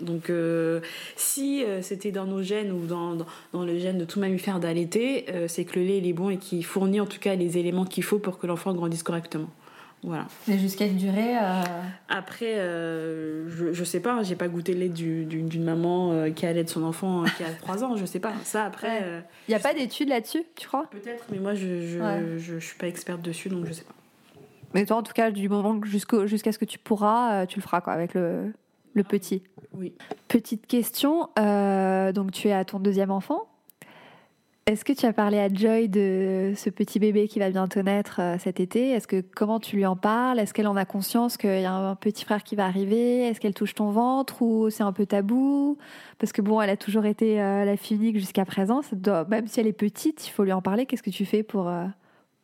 Donc euh, si euh, c'était dans nos gènes ou dans, dans, dans le gène de tout mammifère d'allaiter, c'est que le lait il est bon et qu'il fournit en tout cas les éléments qu'il faut pour que l'enfant grandisse correctement. Voilà. mais jusqu'à une durée Après, je, je sais pas, j'ai pas goûté le lait du- du- d'une maman qui allait de son enfant qui a 3 ans, je sais pas. Ça après, Ouais. il n'y a pas d'études là-dessus, tu crois? Peut-être, mais moi je, je, Ouais. je, je suis pas experte dessus donc je sais pas. Mais toi en tout cas du moment jusqu'à ce que tu pourras, euh, tu le feras quoi avec le le petit. Oui. Petite question, euh, donc tu es à ton deuxième enfant. Est-ce que tu as parlé à Joy de ce petit bébé qui va bientôt naître euh, cet été? Est-ce que comment tu lui en parles? Est-ce qu'elle en a conscience qu'il y a un petit frère qui va arriver? Est-ce qu'elle touche ton ventre ou c'est un peu tabou? Parce que bon, elle a toujours été la fille unique jusqu'à présent. Ça doit- même si elle est petite, il faut lui en parler. Qu'est-ce que tu fais pour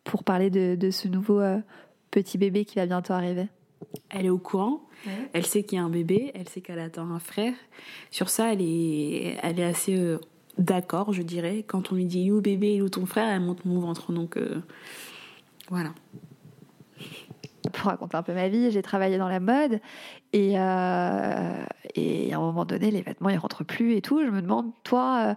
pour parler de, de ce nouveau petit bébé qui va bientôt arriver Elle est au courant, Ouais. elle sait qu'il y a un bébé, elle sait qu'elle attend un frère. Sur ça, elle est, elle est assez euh, d'accord, je dirais. Quand on lui dit où bébé, il est où ton frère, elle monte mon ventre. Donc euh, voilà. pour raconter un peu ma vie, j'ai travaillé dans la mode et, euh, et à un moment donné, les vêtements ils rentrent plus et tout. Je me demande, toi,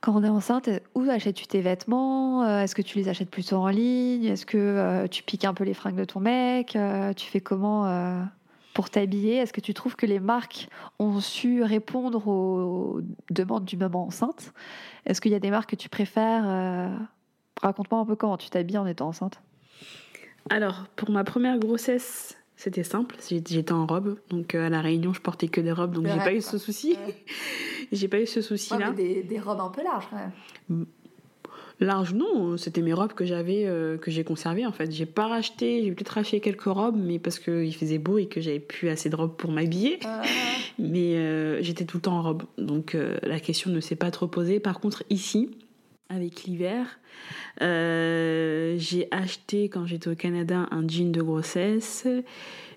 quand on est enceinte, où achètes-tu tes vêtements? Euh, Est-ce que tu les achètes plutôt en ligne? Est-ce que euh, tu piques un peu les fringues de ton mec? Euh, Tu fais comment euh, pour t'habiller? Est-ce que tu trouves que les marques ont su répondre aux demandes du maman enceinte? Est-ce qu'il y a des marques que tu préfères Euh, Raconte-moi un peu comment tu t'habilles en étant enceinte. Alors, pour ma première grossesse, c'était simple. J'étais en robe, donc à la Réunion, je portais que des robes, donc j'ai pas eu ce souci. Ouais. (laughs) j'ai pas eu ce souci-là. des, des robes un peu larges quand même. Large, non, c'était mes robes que j'avais, euh, que j'ai conservées en fait. J'ai pas racheté, j'ai peut-être racheté quelques robes, mais parce qu'il faisait beau et que j'avais plus assez de robes pour m'habiller. (laughs) Mais euh, j'étais tout le temps en robe, donc euh, la question ne s'est pas trop posée. Par contre, ici, avec l'hiver, euh, j'ai acheté quand j'étais au Canada un jean de grossesse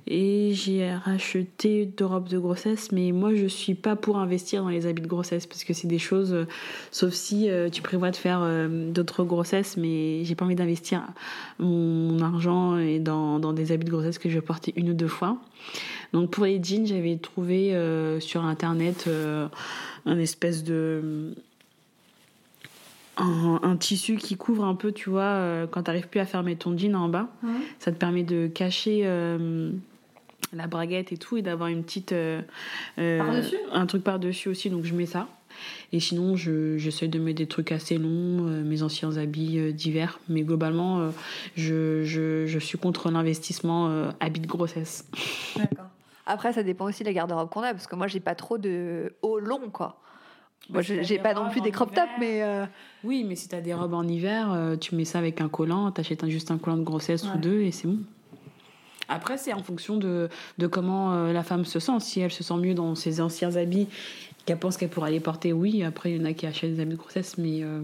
et j'ai racheté deux robes de grossesse. Mais moi, je suis pas pour investir dans les habits de grossesse parce que c'est des choses, euh, sauf si euh, tu prévois de faire euh, d'autres grossesses, mais j'ai pas envie d'investir mon, mon argent et dans, dans des habits de grossesse que je vais porter une ou deux fois. Donc pour les jeans, j'avais trouvé sur internet un espèce de un, un tissu qui couvre un peu, tu vois, euh, quand t'arrives plus à fermer ton jean en bas, ça te permet de cacher euh, la braguette et tout et d'avoir une petite euh, euh, Par-dessus un truc par dessus aussi. Donc je mets ça. Et sinon, je- j'essaie de mettre des trucs assez longs, euh, mes anciens habits euh, d'hiver. Mais globalement, euh, je, je, je suis contre l'investissement habits de grossesse. D'accord. Après, ça dépend aussi de la garde-robe qu'on a, parce que moi, j'ai pas trop de haut long, quoi. Moi, si t'as j'ai pas non plus des crop tops, mais Oui, mais si t'as des robes en hiver, tu mets ça avec un collant, t'achètes un- juste un collant de grossesse Ouais. ou deux et c'est bon. Après, c'est en fonction de, de comment euh, la femme se sent. Si elle se sent mieux dans ses anciens habits, qu'elle pense qu'elle pourra les porter, oui. Après, il y en a qui achètent des habits de grossesse, mais euh,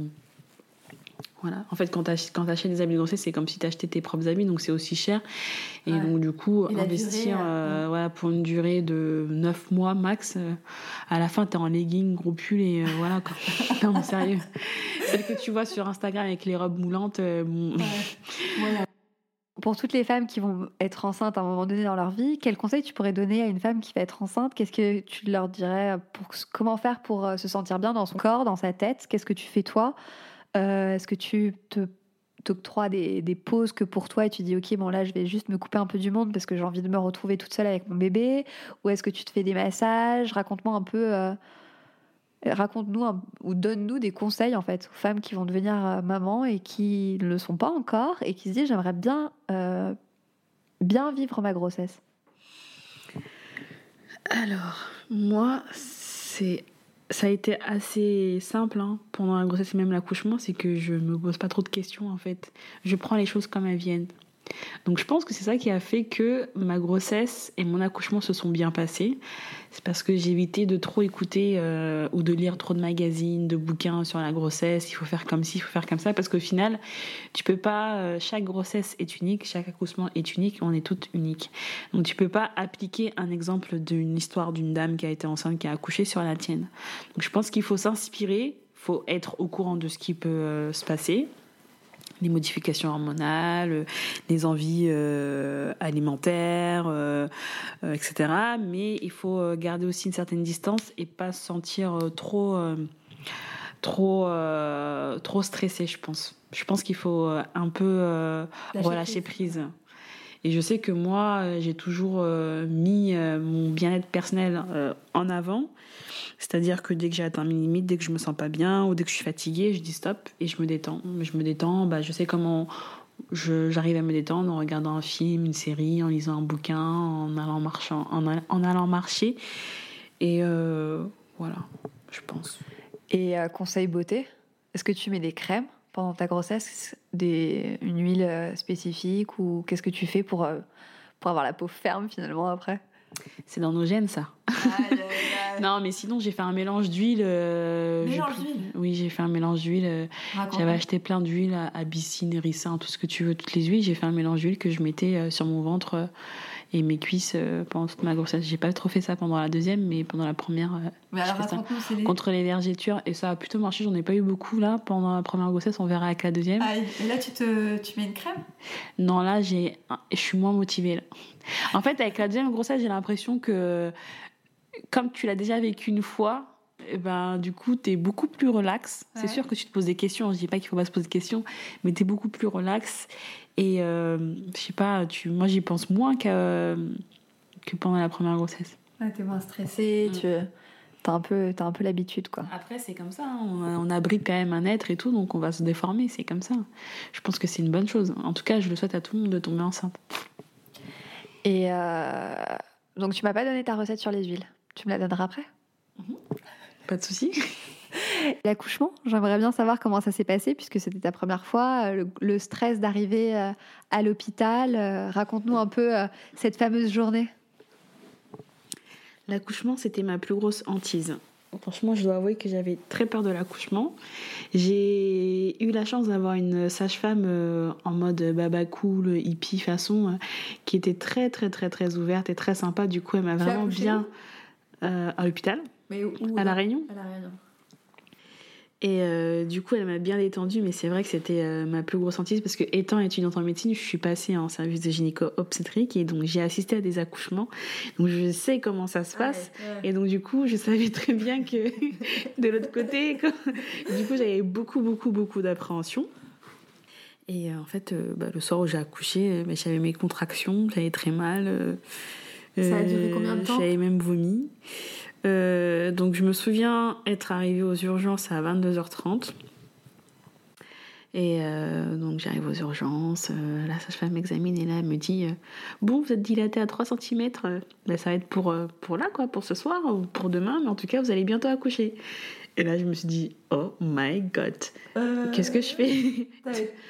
voilà. En fait, quand quand t'achètes des habits de grossesse, c'est comme si t'achetais tes propres habits, donc c'est aussi cher. Et Ouais. donc, du coup, Et investir durée, euh, pour une durée de 9 mois max, euh, à la fin, t'es en legging, gros pull et euh, voilà. Quoi. (laughs) non, mais sérieux. Celle que tu vois sur Instagram avec les robes moulantes, bon, pour toutes les femmes qui vont être enceintes à un moment donné dans leur vie, quel conseil tu pourrais donner à une femme qui va être enceinte? Qu'est-ce que tu leur dirais pour comment faire pour euh, se sentir bien dans son corps, dans sa tête? Qu'est-ce que tu fais toi? Euh, Est-ce que tu te t'octroies des, pauses que pour toi et tu dis ok bon là je vais juste me couper un peu du monde parce que j'ai envie de me retrouver toute seule avec mon bébé? Ou est-ce que tu te fais des massages? Raconte-moi un peu euh, raconte-nous ou donne-nous des conseils en fait aux femmes qui vont devenir euh, maman et qui ne le sont pas encore et qui se disent j'aimerais bien euh, bien vivre ma grossesse. Alors, moi, c'est ça a été assez simple hein, pendant la grossesse et même l'accouchement, c'est que je me pose pas trop de questions en fait. Je prends les choses comme elles viennent. Donc je pense que c'est ça qui a fait que ma grossesse et mon accouchement se sont bien passés. C'est parce que j'ai évité de trop écouter euh, ou de lire trop de magazines, de bouquins sur la grossesse. Il faut faire comme ci, il faut faire comme ça, parce qu'au final, tu peux pas. euh, chaque grossesse est unique, chaque accouchement est unique, on est toutes uniques. Donc tu peux pas appliquer un exemple d'une histoire d'une dame qui a été enceinte, qui a accouché sur la tienne. Donc je pense qu'il faut s'inspirer, faut être au courant de ce qui peut euh, se passer les modifications hormonales, euh, les envies euh, alimentaires, euh, euh, etc. Mais il faut garder aussi une certaine distance et pas se sentir trop, trop, trop stressé, je pense. Je pense qu'il faut un peu Lâcher relâcher prise. Et je sais que moi, euh, j'ai toujours euh, mis euh, mon bien-être personnel en avant. C'est-à-dire que dès que j'ai atteint mes limites, dès que je me sens pas bien ou dès que je suis fatiguée, je dis stop et je me détends. Je me détends, bah, je sais comment j'arrive à me détendre en regardant un film, une série, en lisant un bouquin, en allant, marcher. Et voilà, je pense. Et conseil beauté, est-ce que tu mets des crèmes? Pendant ta grossesse, des, une huile euh, spécifique ou qu'est-ce que tu fais pour, euh, pour avoir la peau ferme finalement après? C'est dans nos gènes, ça. (laughs) Non, mais sinon, j'ai fait un mélange d'huile. euh, Mélange d'huile? Oui, j'ai fait un mélange d'huile. J'avais acheté plein d'huiles, à Abyssine, ricin, tout ce que tu veux, toutes les huiles. J'ai fait un mélange d'huile que je mettais sur mon ventre et mes cuisses euh, pendant toute ma grossesse. J'ai pas trop fait ça pendant la deuxième, mais pendant la première, euh, Mais alors ça. les... contre. Et ça a plutôt marché. J'en ai pas eu beaucoup là pendant la première grossesse. On verra avec la deuxième. Ah, et là tu, te, tu mets une crème? Non, là, j'ai, je suis moins motivée. Là. En fait, avec la deuxième grossesse, j'ai l'impression que, comme tu l'as déjà vécu une fois, eh ben, du coup, t'es beaucoup plus relax. Ouais. C'est sûr que tu te poses des questions. Je dis pas qu'il faut pas se poser de questions, mais t'es beaucoup plus relax. Et, euh, je sais pas, tu, moi, j'y pense moins que, que pendant la première grossesse. ouais, T'es moins stressée, tu as un peu, t'as un peu l'habitude quoi. Après, c'est comme ça. hein. On, on abrite quand même un être et tout, donc on va se déformer. C'est comme ça. Je pense que c'est une bonne chose. En tout cas, je le souhaite à tout le monde de tomber enceinte. Et euh, donc tu m'as pas donné ta recette sur les huiles. Tu me la donneras après? Pas de souci. (laughs) L'accouchement, j'aimerais bien savoir comment ça s'est passé puisque c'était ta première fois, euh, le, le stress d'arriver euh, à l'hôpital. euh, Raconte-nous un peu cette fameuse journée. L'accouchement, c'était ma plus grosse hantise. Franchement, je dois avouer que j'avais très peur de l'accouchement. J'ai eu la chance d'avoir une sage-femme en mode baba cool, hippie façon, qui était très très très très ouverte et très sympa. Du coup, elle m'a vraiment bien euh, à l'hôpital, Mais où, à la Réunion. À la Réunion. Et euh, du coup, elle m'a bien détendue, mais c'est vrai que c'était euh, ma plus grosse hantise parce que, étant étudiante en médecine, je suis passée en service de gynéco-obstétrique et donc j'ai assisté à des accouchements. Donc je sais comment ça se passe. Et donc du coup, je savais très bien que (laughs) de l'autre côté, (laughs) quand- du coup, j'avais beaucoup, beaucoup, beaucoup d'appréhension. Et euh, en fait, bah, le soir où j'ai accouché, bah, j'avais mes contractions, j'avais très mal. Ça a duré combien de temps? J'avais même vomi. Euh, donc je me souviens être arrivée aux urgences à 22h30. Et euh, donc j'arrive aux urgences, euh, la sage-femme m'examine et là elle me dit euh, Bon, vous êtes dilatée à 3 cm, ça va être pour, pour là, quoi, pour ce soir ou pour demain, mais en tout cas vous allez bientôt accoucher. Et là je me suis dit Oh my god, qu'est-ce que je fais?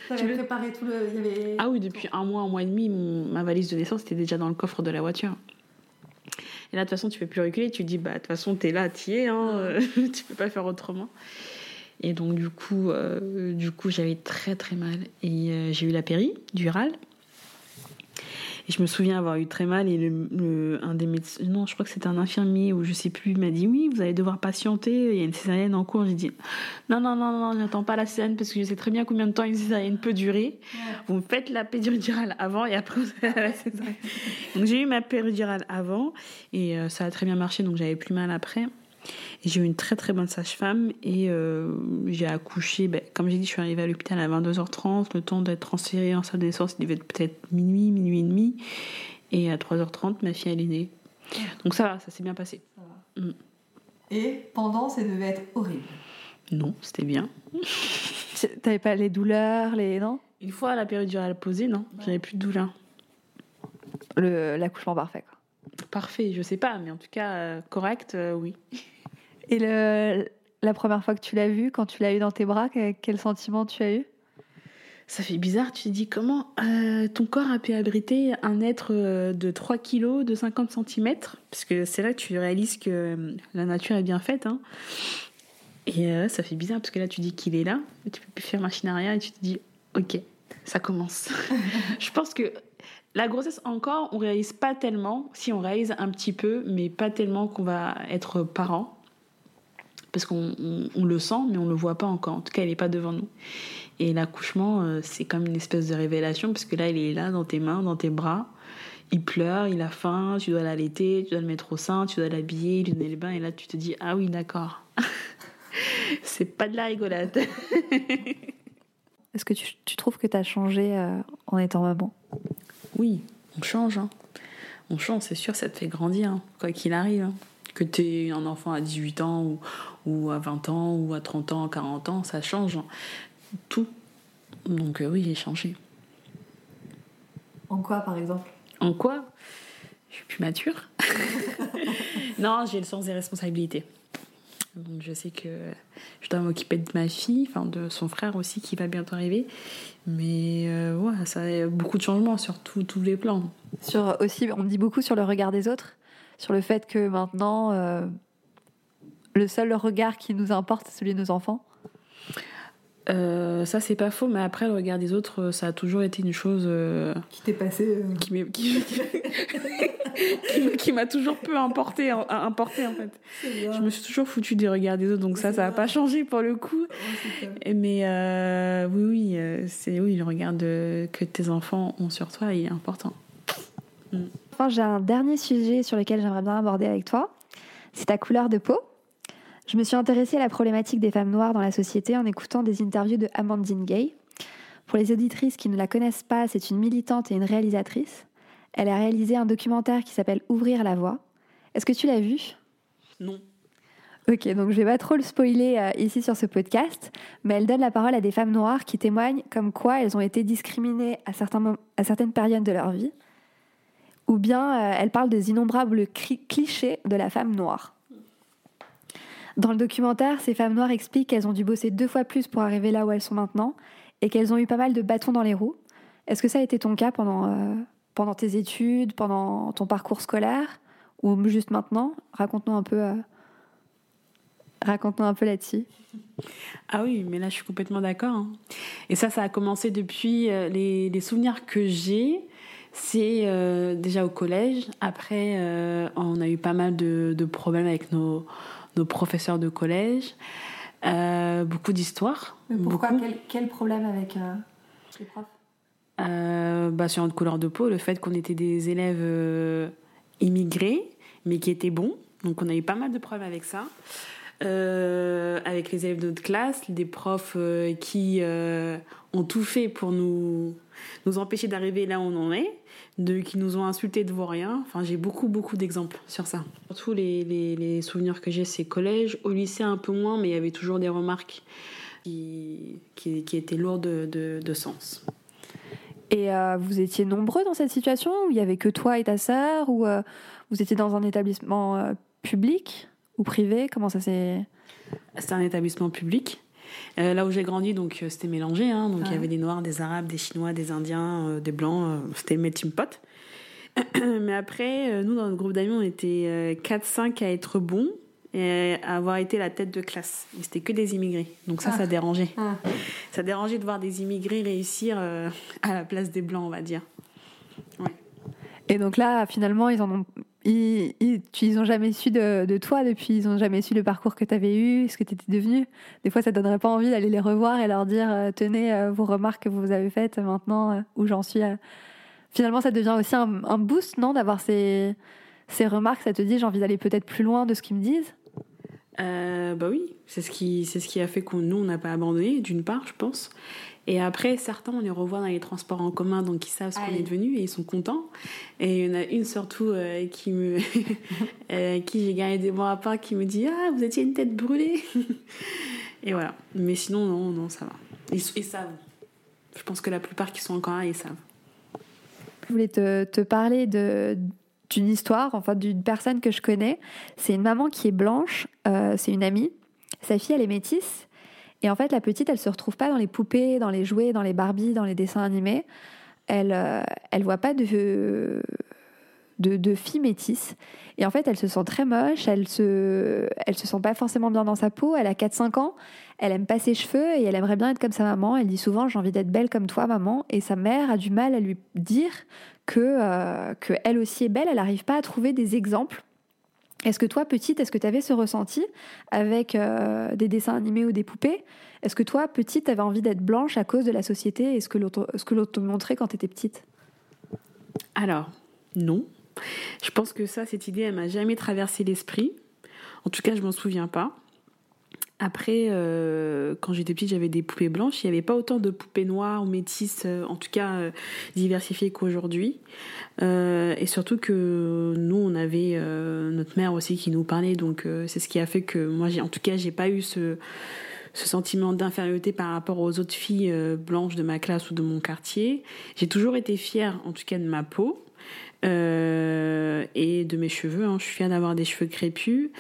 T'avais préparé tout le. Il y avait... Ah oui, depuis un mois, un mois et demi, mon- ma valise de naissance était déjà dans le coffre de la voiture. Et là, de toute façon, tu peux plus reculer. Tu te dis, bah, de toute façon, t'es là, t'y es. Hein, (laughs) tu peux pas faire autrement. Et donc, du coup, euh, du coup j'avais très, très mal. Et euh, j'ai eu la péridurale. Et je me souviens avoir eu très mal. Et le, le- un des médecins, non, je crois que c'était un infirmier ou je sais plus, il m'a dit, oui, vous allez devoir patienter. Il y a une césarienne en cours. J'ai dit, non, non, non, non, j'attends pas la césarienne parce que je sais très bien combien de temps une césarienne peut durer. Vous me faites la péridurale avant et après vous allez à la césarienne. Donc j'ai eu ma péridurale avant et euh, ça a très bien marché donc j'avais plus mal après. J'ai eu une très très bonne sage-femme et euh, j'ai accouché, ben, comme j'ai dit, je suis arrivée à l'hôpital à 22h30, le temps d'être transférée en salle de naissance, il devait être peut-être minuit, minuit et demi. Et à 3h30, ma fille elle est née. Donc ça va, ça s'est bien passé. Et pendant, ça devait être horrible. Non, c'était bien. (laughs) T'avais pas les douleurs, les. Non? Une fois la péridurale posée, non, j'avais plus de douleur. Le- L'accouchement parfait, quoi. Parfait, je sais pas, mais en tout cas, euh, correct, euh, oui. (laughs) Et la première fois que tu l'as vu, quand tu l'as eu dans tes bras, que- quel sentiment tu as eu? Ça fait bizarre. Tu te dis comment euh, ton corps a pu abriter un être euh, de 3 kilos, de 50 cm Parce que c'est là que tu réalises que euh, la nature est bien faite. Hein. Et ça fait bizarre parce que là, tu dis qu'il est là, et tu peux plus faire machine arrière et tu te dis, ok, ça commence. (laughs) Je pense que la grossesse encore, on réalise pas tellement. Si on réalise un petit peu, mais pas tellement qu'on va être parent. Parce qu'on on- on le sent, mais on le voit pas encore. En tout cas, il est pas devant nous. Et l'accouchement, euh, c'est comme une espèce de révélation, parce que là, il est là, dans tes mains, dans tes bras. Il pleure, il a faim, tu dois l'allaiter, tu dois le mettre au sein, tu dois l'habiller, lui donner le bain, et là, tu te dis, ah oui, d'accord. (laughs) c'est pas de la rigolade. (laughs) Est-ce que tu, tu trouves que tu as changé euh, en étant maman? Oui, on change. hein. On change, c'est sûr, ça te fait grandir, hein, quoi qu'il arrive. hein. Que tu aies un enfant à 18 ans, ou, ou à 20 ans, ou à 30 ans, 40 ans, ça change. Tout. Donc euh, oui, j'ai changé. En quoi, par exemple? En quoi? Je suis plus mature. (laughs) non, j'ai le sens des responsabilités. Donc je sais que je dois m'occuper de ma fille, enfin de son frère aussi qui va bientôt arriver. Mais euh, ouais, ça a beaucoup de changements sur tout- tous les plans. Sur aussi, on dit beaucoup sur le regard des autres, sur le fait que maintenant, euh, le seul regard qui nous importe, c'est celui de nos enfants. Euh, ça c'est pas faux, mais après le regard des autres, euh, ça a toujours été une chose euh, Qui t'est passé qui m'est- qui- (laughs) qui m'a- qui m'a toujours peu importé, en- importé en fait. Je me suis toujours foutu du regard des autres, donc ça, ça n'a pas changé pour le coup. Mais euh, oui, oui, c'est oui le regard de- que tes enfants ont sur toi, il est important. Enfin, j'ai un dernier sujet sur lequel j'aimerais bien aborder avec toi. C'est ta couleur de peau. Je me suis intéressée à la problématique des femmes noires dans la société en écoutant des interviews de Amandine Gay. Pour les auditrices qui ne la connaissent pas, c'est une militante et une réalisatrice. Elle a réalisé un documentaire qui s'appelle Ouvrir la voie. Est-ce que tu l'as vu? Non. Ok, donc je vais pas trop le spoiler euh, ici sur ce podcast, mais elle donne la parole à des femmes noires qui témoignent comme quoi elles ont été discriminées à, certains à certaines périodes de leur vie, ou bien euh, elle parle des innombrables clichés de la femme noire. Dans le documentaire, ces femmes noires expliquent qu'elles ont dû bosser deux fois plus pour arriver là où elles sont maintenant, et qu'elles ont eu pas mal de bâtons dans les roues. Est-ce que ça a été ton cas pendant, euh, pendant tes études, pendant ton parcours scolaire, ou juste maintenant? Raconte-nous un peu. euh, Raconte-nous un peu là-dessus. Ah oui, mais là je suis complètement d'accord. hein. Et ça, ça a commencé depuis euh, les souvenirs que j'ai. C'est euh, déjà au collège. Après, euh, on a eu pas mal de, de problèmes avec nos, nos professeurs de collège. Euh, beaucoup d'histoires. Beaucoup. quel, problème avec les profs? Bah, sur notre couleur de peau, le fait qu'on était des élèves immigrés, mais qui étaient bons. Donc on a eu pas mal de problèmes avec ça. Avec les élèves de notre classe, des profs qui ont tout fait pour nous, nous empêcher d'arriver là où on en est, de, qui nous ont insultés de rien. Enfin, j'ai beaucoup, beaucoup d'exemples sur ça. Surtout les, les, les souvenirs que j'ai, c'est collège. Au lycée, un peu moins, mais il y avait toujours des remarques qui, qui, qui étaient lourdes de, de, de sens. Et euh, vous étiez nombreux dans cette situation où il y avait que toi et ta sœur ou euh, vous étiez dans un établissement euh, public ou privé? Comment ça s'est C'était un établissement public. Euh, là où j'ai grandi, donc euh, c'était mélangé. Hein, donc il y avait des Noirs, des Arabes, des Chinois, des Indiens, euh, des Blancs. c'était mes team potes. (clears throat) Mais après, nous, dans notre groupe d'amis, on était euh, 4-5 à être bons et à avoir été la tête de classe. Et C'était que des immigrés. Donc ça, Ah. ça dérangeait. Ah. Ça dérangeait de voir des immigrés réussir à la place des Blancs, on va dire. Et donc là, finalement, ils en ont, ils, ils, ils ont jamais su de, toi depuis, ils ont jamais su le parcours que tu avais eu, ce que tu étais devenu. Des fois, ça donnerait pas envie d'aller les revoir et leur dire, euh, tenez, euh, vos remarques que vous avez faites maintenant, euh, où j'en suis. Finalement, ça devient aussi un, boost, non, d'avoir ces, ces remarques. Ça te dit, j'ai envie d'aller peut-être plus loin de ce qu'ils me disent? Bah oui, c'est ce qui, ce qui a fait qu'on nous on n'a pas abandonné d'une part, je pense. Et après, certains on les revoit dans les transports en commun, donc ils savent ce qu'on est devenu et ils sont contents. Et il y en a une surtout euh, qui me, (laughs) euh, qui j'ai gagné des mois à part, qui me dit ah vous étiez une tête brûlée. (laughs) et voilà. Mais sinon non non ça va. Ils, ils savent. Je pense que la plupart qui sont encore là ils savent. Je voulais te, te parler de d'une histoire, enfin d'une personne que je connais. C'est une maman qui est blanche, euh, c'est une amie. Sa fille, elle est métisse. Et en fait, la petite, elle se retrouve pas dans les poupées, dans les jouets, dans les Barbies, dans les dessins animés. Elle, euh, elle voit pas de, de, de fille métisse. Et en fait, elle se sent très moche, elle se, elle se sent pas forcément bien dans sa peau. Elle a 4-5 ans, elle aime pas ses cheveux et elle aimerait bien être comme sa maman. Elle dit souvent J'ai envie d'être belle comme toi, maman. Et sa mère a du mal à lui dire que, euh, que elle aussi est belle. Elle n'arrive pas à trouver des exemples. Est-ce que toi, petite, est-ce que tu avais ce ressenti avec euh, des dessins animés ou des poupées? Est-ce que toi, petite, tu avais envie d'être blanche à cause de la société et ce que l'autre te montrait quand tu étais petite? Alors, non. Je pense que ça, cette idée, elle m'a jamais traversé l'esprit. En tout cas, je m'en souviens pas. Après, euh, quand j'étais petite, j'avais des poupées blanches. Il n'y avait pas autant de poupées noires ou métisses, euh, en tout cas euh, diversifiées qu'aujourd'hui. et surtout que nous, on avait notre mère aussi qui nous parlait. Donc, c'est ce qui a fait que moi, en tout cas, j'ai pas eu ce, sentiment d'infériorité par rapport aux autres filles blanches de ma classe ou de mon quartier. J'ai toujours été fière, en tout cas, de ma peau. Et de mes cheveux. Hein. Je suis fière d'avoir des cheveux crépus.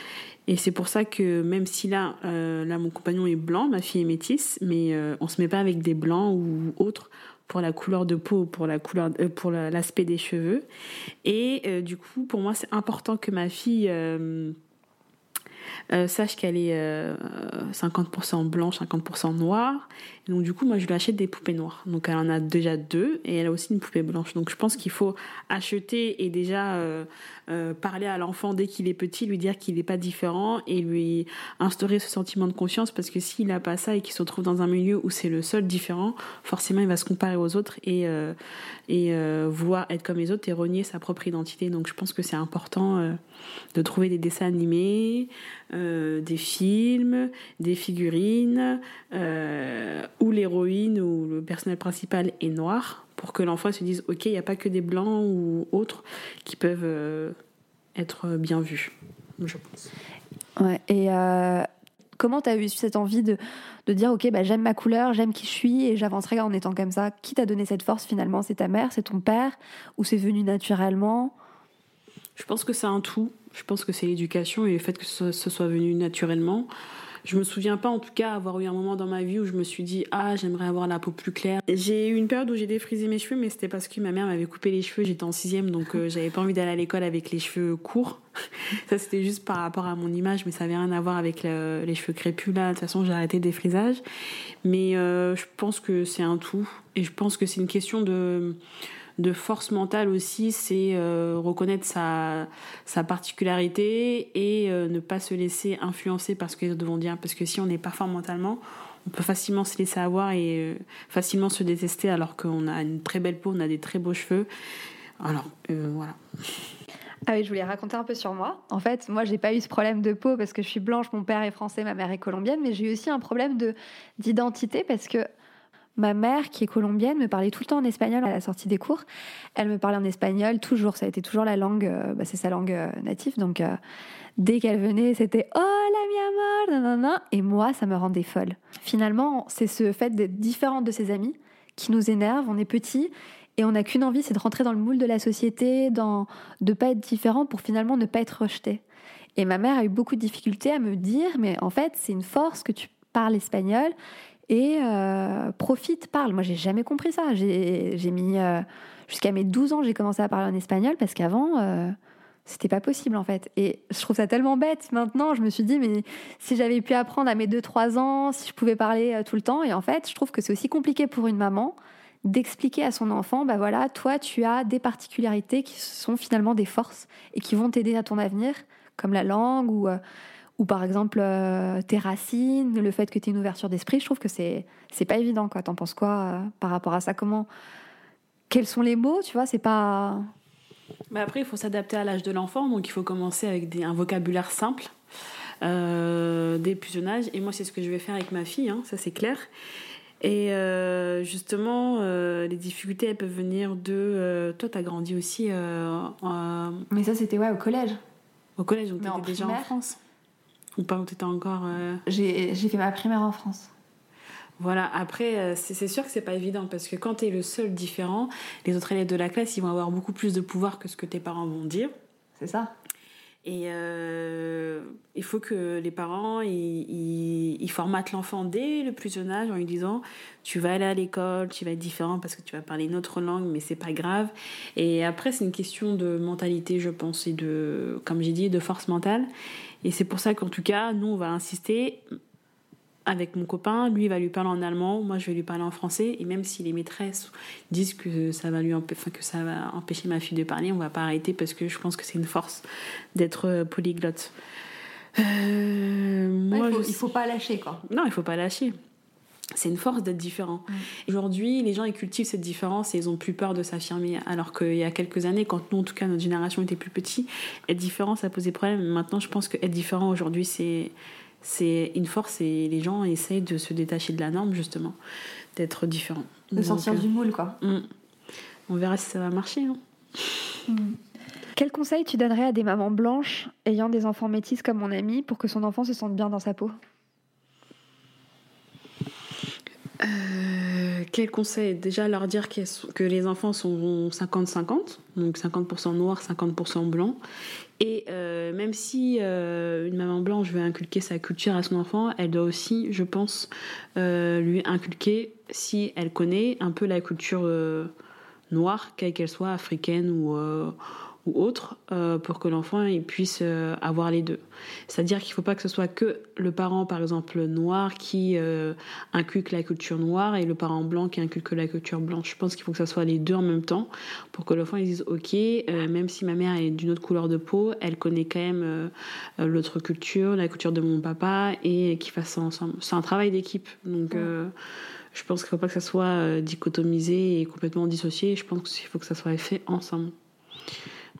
Et c'est pour ça que même si là, euh, là mon compagnon est blanc, ma fille est métisse, mais euh, on se met pas avec des blancs ou autres pour la couleur de peau, pour la couleur, pour l'aspect des cheveux. Et du coup, pour moi, c'est important que ma fille euh, sache qu'elle est 50% euh, blanche, 50% noire. Donc du coup, moi, je lui achète des poupées noires. Donc elle en a déjà deux et elle a aussi une poupée blanche. Donc je pense qu'il faut acheter et déjà euh, parler à l'enfant dès qu'il est petit, lui dire qu'il n'est pas différent et lui instaurer ce sentiment de confiance parce que s'il n'a pas ça et qu'il se retrouve dans un milieu où c'est le seul différent, forcément il va se comparer aux autres et, et vouloir être comme les autres et renier sa propre identité. Donc je pense que c'est important de trouver des dessins animés, euh, des films, des figurines, euh, où l'héroïne ou le personnel principal est noir, pour que l'enfant se dise, ok, il n'y a pas que des blancs ou autres qui peuvent euh, être bien vus, je pense. Ouais, et comment tu as eu cette envie de, de dire, ok, bah, j'aime ma couleur, j'aime qui je suis et j'avancerai en étant comme ça? Qui t'a donné cette force finalement? C'est ta mère, c'est ton père? Ou c'est venu naturellement? Je pense que c'est un tout. Je pense que c'est l'éducation et le fait que ce, soit venu naturellement. Je me souviens pas en tout cas avoir eu un moment dans ma vie où je me suis dit ah j'aimerais avoir la peau plus claire. J'ai eu une période où j'ai défrisé mes cheveux mais c'était parce que ma mère m'avait coupé les cheveux, j'étais en sixième donc euh, j'avais pas envie d'aller à l'école avec les cheveux courts. (laughs) ça c'était juste par rapport à mon image mais ça avait rien à voir avec les cheveux crépus là. De toute façon j'ai arrêté le défrisage. Mais euh, je pense que c'est un tout et je pense que c'est une question de de force mentale aussi, c'est euh, reconnaître sa, particularité et euh, ne pas se laisser influencer par ce que les autres vont dire. Parce que si on n'est pas fort mentalement, on peut facilement se laisser avoir et euh, facilement se détester alors qu'on a une très belle peau, on a des très beaux cheveux. Alors, voilà. Ah oui, je voulais raconter un peu sur moi. En fait, moi, j'ai pas eu ce problème de peau parce que je suis blanche, mon père est français, ma mère est colombienne, mais j'ai eu aussi un problème de d'identité parce que Ma mère, qui est colombienne, me parlait tout le temps en espagnol à la sortie des cours. Elle me parlait en espagnol toujours, ça a été toujours la langue, euh, bah, c'est sa langue euh, native. Donc euh, dès qu'elle venait, c'était Oh la mi amor, non, Et moi, ça me rendait folle. Finalement, c'est ce fait d'être différente de ses amis qui nous énerve. On est petit et on n'a qu'une envie, c'est de rentrer dans le moule de la société, dans, de pas être différent pour finalement ne pas être rejeté. Et ma mère a eu beaucoup de difficultés à me dire, mais en fait, c'est une force que tu parles espagnol et euh, profite, parle. Moi, j'ai jamais compris ça. J'ai mis euh, jusqu'à mes 12 ans, j'ai commencé à parler en espagnol parce qu'avant, euh, c'était pas possible en fait. Et je trouve ça tellement bête. Maintenant, je me suis dit, mais si j'avais pu apprendre à mes 2-3 ans, si je pouvais parler tout le temps. Et en fait, je trouve que c'est aussi compliqué pour une maman d'expliquer à son enfant, bah voilà, toi, tu as des particularités qui sont finalement des forces et qui vont t'aider à ton avenir, comme la langue ou ou par exemple euh, tes racines, le fait que tu aies une ouverture d'esprit, je trouve que c'est c'est pas évident quoi. T'en penses quoi euh, par rapport à ça? Comment Quels sont les mots Tu vois, c'est pas. Mais après, il faut s'adapter à l'âge de l'enfant, donc il faut commencer avec des, un vocabulaire simple. Euh, des plus jeunes âge et moi c'est ce que je vais faire avec ma fille hein, ça c'est clair et euh, justement, les difficultés, elles peuvent venir de. toi, t'as grandi aussi. Mais ça, c'était ouais, au collège. Au collège, donc t'étais déjà en France. Ou pas, où t'étais encore. Euh, j'ai fait ma primaire en France. Voilà, après, euh, c'est sûr que c'est pas évident parce que quand t'es le seul différent, les autres élèves de la classe, ils vont avoir beaucoup plus de pouvoir que ce que tes parents vont dire. C'est ça. Et euh, il faut que les parents ils, ils, formatent l'enfant dès le plus jeune âge en lui disant tu vas aller à l'école, tu vas être différent parce que tu vas parler une autre langue, mais c'est pas grave. Et après, c'est une question de mentalité, je pense, et de, comme j'ai dit, de force mentale. Et c'est pour ça qu'en tout cas, nous, on va insister avec mon copain, lui il va lui parler en allemand, moi je vais lui parler en français, et même si les maîtresses disent que ça va lui enfin, que ça va empêcher ma fille de parler, on va pas arrêter parce que je pense que c'est une force d'être euh, polyglotte. Euh, moi, il, faut, faut pas lâcher quoi. Non, il faut pas lâcher. C'est une force d'être différent. Mm. Aujourd'hui, les gens ils cultivent cette différence et ils ont plus peur de s'affirmer. Alors qu'il y a quelques années, quand nous, en tout cas, notre génération était plus petite, être différent, ça posait problème. Maintenant, je pense que être différent aujourd'hui, c'est c'est une force et les gens essayent de se détacher de la norme justement, d'être différents. De sortir du moule quoi. Hmm. On verra si ça va marcher. Hein. Hmm. Quel conseil tu donnerais à des mamans blanches ayant des enfants métis comme mon ami pour que son enfant se sente bien dans sa peau? Euh, quel conseil? Déjà leur dire que les enfants sont 50-50, donc 50% noir, 50% blanc, et euh, même si euh, une maman blanche veut inculquer sa culture à son enfant, elle doit aussi, je pense, lui inculquer, si elle connaît un peu la culture noire, quelle qu'elle soit, africaine ou, ou autre euh, pour que l'enfant il puisse euh, avoir les deux. C'est-à-dire qu'il ne faut pas que ce soit que le parent par exemple noir qui euh, inculque la culture noire et le parent blanc qui inculque la culture blanche. Je pense qu'il faut que ce soit les deux en même temps pour que l'enfant dise ok même si ma mère est d'une autre couleur de peau, elle connaît quand même l'autre culture, la culture de mon papa et qu'ils fassent ça ensemble. C'est un travail d'équipe donc. je pense qu'il ne faut pas que ça soit dichotomisé et complètement dissocié. Je pense qu'il faut que ça soit fait ensemble.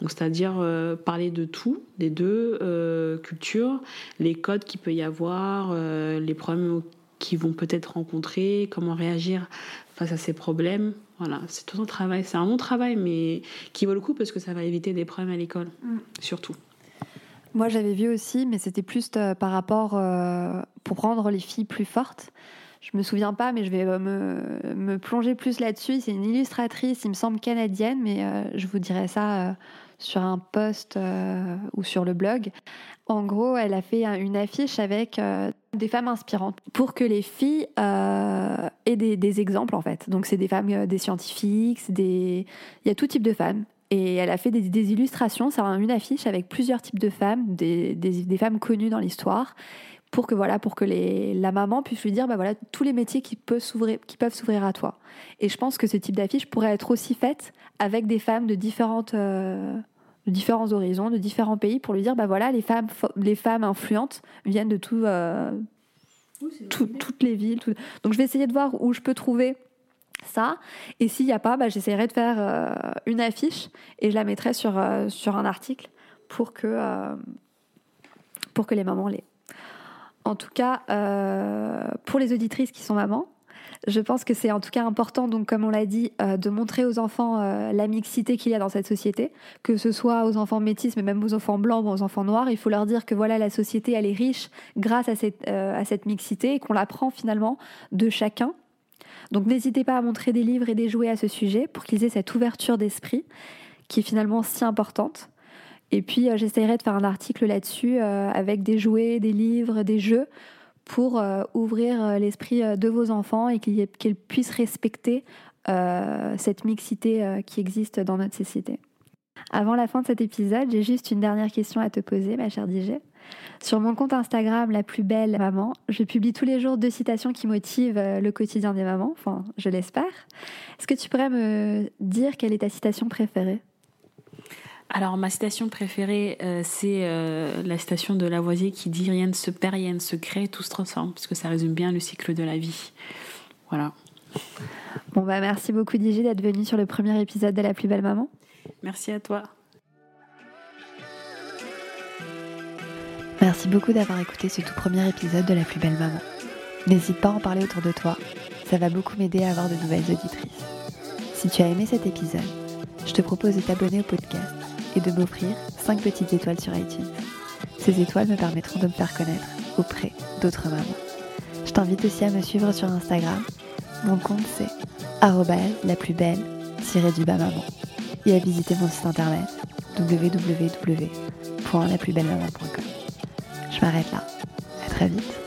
Donc, c'est-à-dire euh, parler de tout, des deux euh, cultures, les codes qu'il peut y avoir, euh, les problèmes qu'ils vont peut-être rencontrer, comment réagir face à ces problèmes. Voilà, c'est tout un travail. C'est un long travail, mais qui vaut le coup parce que ça va éviter des problèmes à l'école, mm. surtout. Moi, j'avais vu aussi, mais c'était plus par rapport pour rendre les filles plus fortes. Je me souviens pas, mais je vais me, me plonger plus là-dessus. C'est une illustratrice, il me semble canadienne, mais je vous dirai ça sur un post euh, ou sur le blog. En gros, elle a fait une affiche avec euh, des femmes inspirantes pour que les filles euh, aient des, exemples en fait. Donc c'est des femmes, des scientifiques, des... il y a tout type de femmes. Et elle a fait des, illustrations, c'est une affiche avec plusieurs types de femmes, des, des femmes connues dans l'histoire pour que voilà pour que les, la maman puisse lui dire bah voilà tous les métiers qui peuvent s'ouvrir qui peuvent s'ouvrir à toi. Et je pense que ce type d'affiche pourrait être aussi faite avec des femmes de différentes euh, de différents horizons de différents pays pour lui dire bah voilà les femmes les femmes influentes viennent de tout, euh, toutes les villes donc je vais essayer de voir où je peux trouver ça. Et s'il n'y a pas bah, j'essaierai de faire euh, une affiche et je la mettrai sur sur un article pour que pour que les mamans l'aient en tout cas, euh, pour les auditrices qui sont mamans, je pense que c'est en tout cas important, donc comme on l'a dit, euh, de montrer aux enfants euh, la mixité qu'il y a dans cette société, que ce soit aux enfants métis, mais même aux enfants blancs ou aux enfants noirs. Il faut leur dire que voilà, la société, elle est riche grâce à cette, à cette mixité et qu'on l'apprend finalement de chacun. Donc n'hésitez pas à montrer des livres et des jouets à ce sujet pour qu'ils aient cette ouverture d'esprit qui est finalement si importante. Et puis euh, j'essaierai de faire un article là-dessus euh, avec des jouets, des livres, des jeux pour euh, ouvrir l'esprit de vos enfants et qu'ils puissent respecter cette mixité qui existe dans notre société. Avant la fin de cet épisode, j'ai juste une dernière question à te poser, ma chère DJ. Sur mon compte Instagram, la plus belle maman, je publie tous les jours deux citations qui motivent le quotidien des mamans, enfin, je l'espère. Est-ce que tu pourrais me dire quelle est ta citation préférée? Alors ma citation préférée, euh, c'est euh, la citation de Lavoisier qui dit rien ne se perd, rien ne se crée, tout se transforme, parce que ça résume bien le cycle de la vie. Voilà. Bon bah merci beaucoup DJ d'être venu sur le premier épisode de La plus belle maman. Merci à toi. Merci beaucoup d'avoir écouté ce tout premier épisode de La plus belle maman. N'hésite pas à en parler autour de toi, ça va beaucoup m'aider à avoir de nouvelles auditrices. Si tu as aimé cet épisode, je te propose de t'abonner au podcast et de m'offrir 5 petites étoiles sur iTunes. Ces étoiles me permettront de me faire connaître auprès d'autres mamans. Je t'invite aussi à me suivre sur Instagram. Mon compte c'est la plus belle du bas maman et à visiter mon site internet www www.laplusbellemaman.com. Je m'arrête là. À très vite.